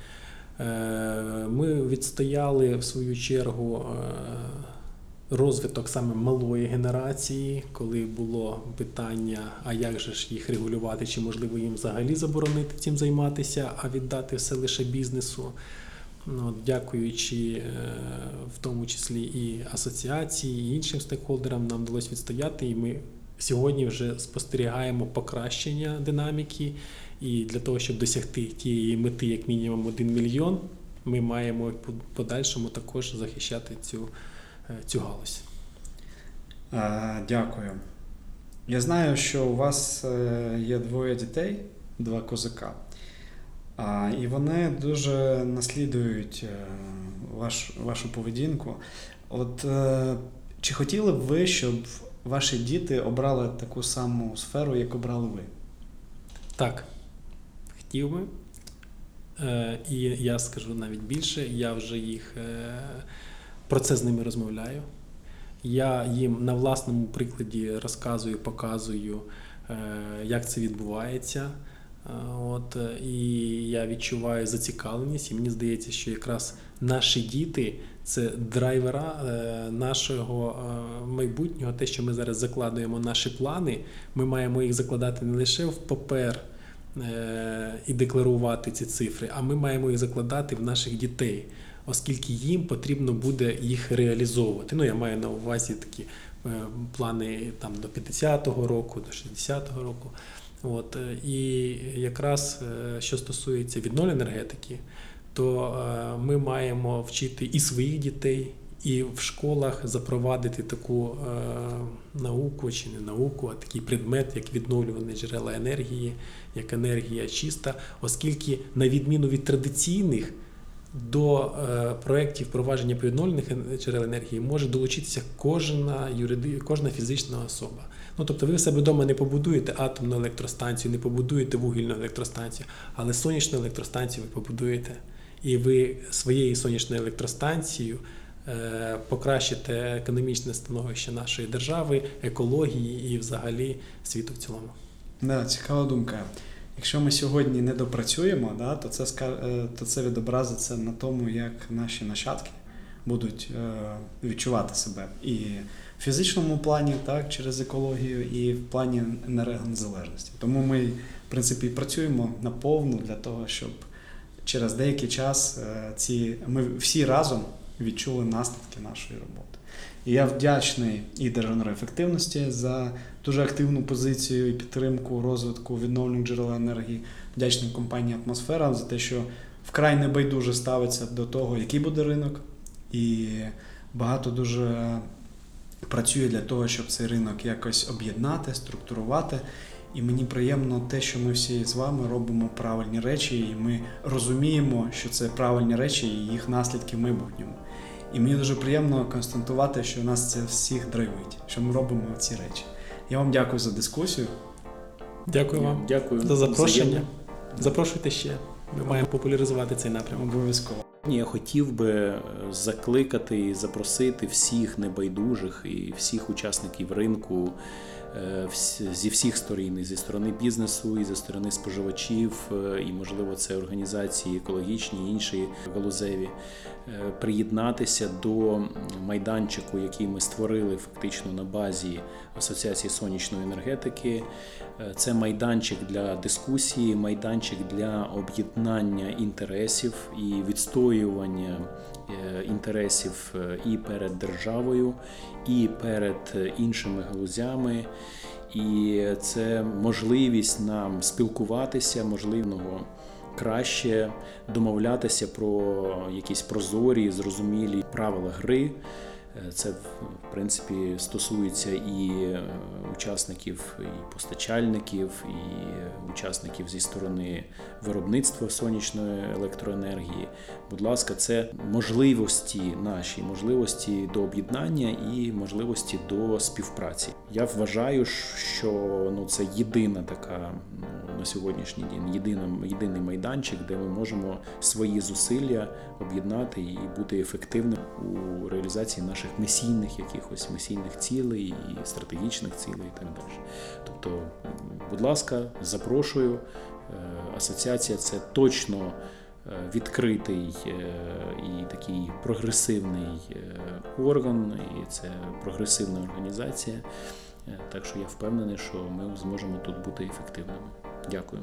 Е, Ми відстояли в свою чергу е, розвиток саме малої генерації, коли було питання, а як же ж їх регулювати, чи можливо їм взагалі заборонити цим займатися, а віддати все лише бізнесу. Ну, дякуючи е, в тому числі і асоціації, і іншим стейкхолдерам, нам вдалося відстояти, і ми сьогодні вже спостерігаємо покращення динаміки. І для того, щоб досягти тієї мети, як мінімум 1 мільйон, ми маємо в подальшому також захищати цю, е, цю галузь. Дякую. Я знаю, що у вас е, є двоє дітей, два козака. І вони дуже наслідують е, ваш, вашу поведінку. От чи хотіли б ви, щоб ваші діти обрали таку саму сферу, як обрали ви? Так, би. Е, І я скажу навіть більше, я вже їх е, про це з ними розмовляю. Я їм на власному прикладі розказую, показую, е, як це відбувається. От, і я відчуваю зацікавленість, і мені здається, що якраз наші діти це драйвера нашого майбутнього, те, що ми зараз закладуємо наші плани, ми маємо їх закладати не лише в папер і декларувати ці цифри, а ми маємо їх закладати в наших дітей, оскільки їм потрібно буде їх реалізовувати. Ну, я маю на увазі такі е, плани там до 50-го року, до 60-го року. От, е, і якраз е, що стосується відновлення енергетики, то е, ми маємо вчити і своїх дітей, і в школах запровадити таку е, науку чи не науку, а такий предмет, як відновлювані джерела енергії, як енергія чиста, оскільки, на відміну від традиційних, до е, проєктів впровадження по відновлених ен- джерел енергії може долучитися кожна юриди, кожна фізична особа. Ну, тобто ви в себе вдома не побудуєте атомну електростанцію, не побудуєте вугільну електростанцію, але сонячну електростанцію ви побудуєте. І ви своєю сонячною електростанцією е, покращите економічне становище нашої держави, екології і взагалі світу в цілому. Да, цікава думка. Якщо ми сьогодні не допрацюємо, да, то, це, е, то це відобразиться на тому, як наші нащадки будуть е, відчувати себе і в фізичному плані, так, через екологію, і в плані енергонезалежності. Тому ми, в принципі, працюємо наповну для того, щоб через деякий час ці, ми всі разом відчули наслідки нашої роботи. І я вдячний і Держенергоефективності за дуже активну позицію і підтримку розвитку відновлюваних джерел енергії. Вдячний компанії Атмосфера за те, що вкрай небайдуже ставиться до того, який буде ринок, і багато дуже працює для того, щоб цей ринок якось об'єднати, структурувати. І мені приємно те, що ми всі з вами робимо правильні речі, і ми розуміємо, що це правильні речі і їх наслідки в майбутньому. І мені дуже приємно констатувати, що нас це всіх драйвить, що ми робимо ці речі. Я вам дякую за дискусію. Дякую вам Дякую за запрошення. Взаємно. Запрошуйте ще. Ми маємо популяризувати цей напрямок. Обов'язково. Я хотів би е, закликати і запросити всіх небайдужих і всіх учасників ринку зі всіх сторін, і зі сторони бізнесу, і зі сторони споживачів, е, і можливо це організації екологічні, інші галузеві, е, приєднатися до майданчику, який ми створили фактично на базі Асоціації сонячної енергетики. Е, Це майданчик для дискусії, майданчик для об'єднання інтересів і відстоювання е, інтересів е, і перед державою, і перед е, іншими галузями. І це можливість нам спілкуватися, можливо, краще домовлятися про якісь прозорі, зрозумілі правила гри. Е, Це в принципі стосується і е, учасників, і постачальників, і е, учасників зі сторони виробництва сонячної електроенергії. Будь ласка, це можливості наші, можливості до об'єднання і можливості до співпраці. Я вважаю, що ну це єдина така ну, на сьогоднішній день, єдина, єдиний майданчик, де ми можемо свої зусилля об'єднати і бути ефективним у реалізації наших місійних якихось місійних цілей і стратегічних цілей, і так далі. Тобто, будь ласка, запрошую. Е, Асоціація це точно відкритий е, і такий прогресивний е, орган, і це прогресивна організація. Е, Так що я впевнений, що ми зможемо тут бути ефективними. Дякую.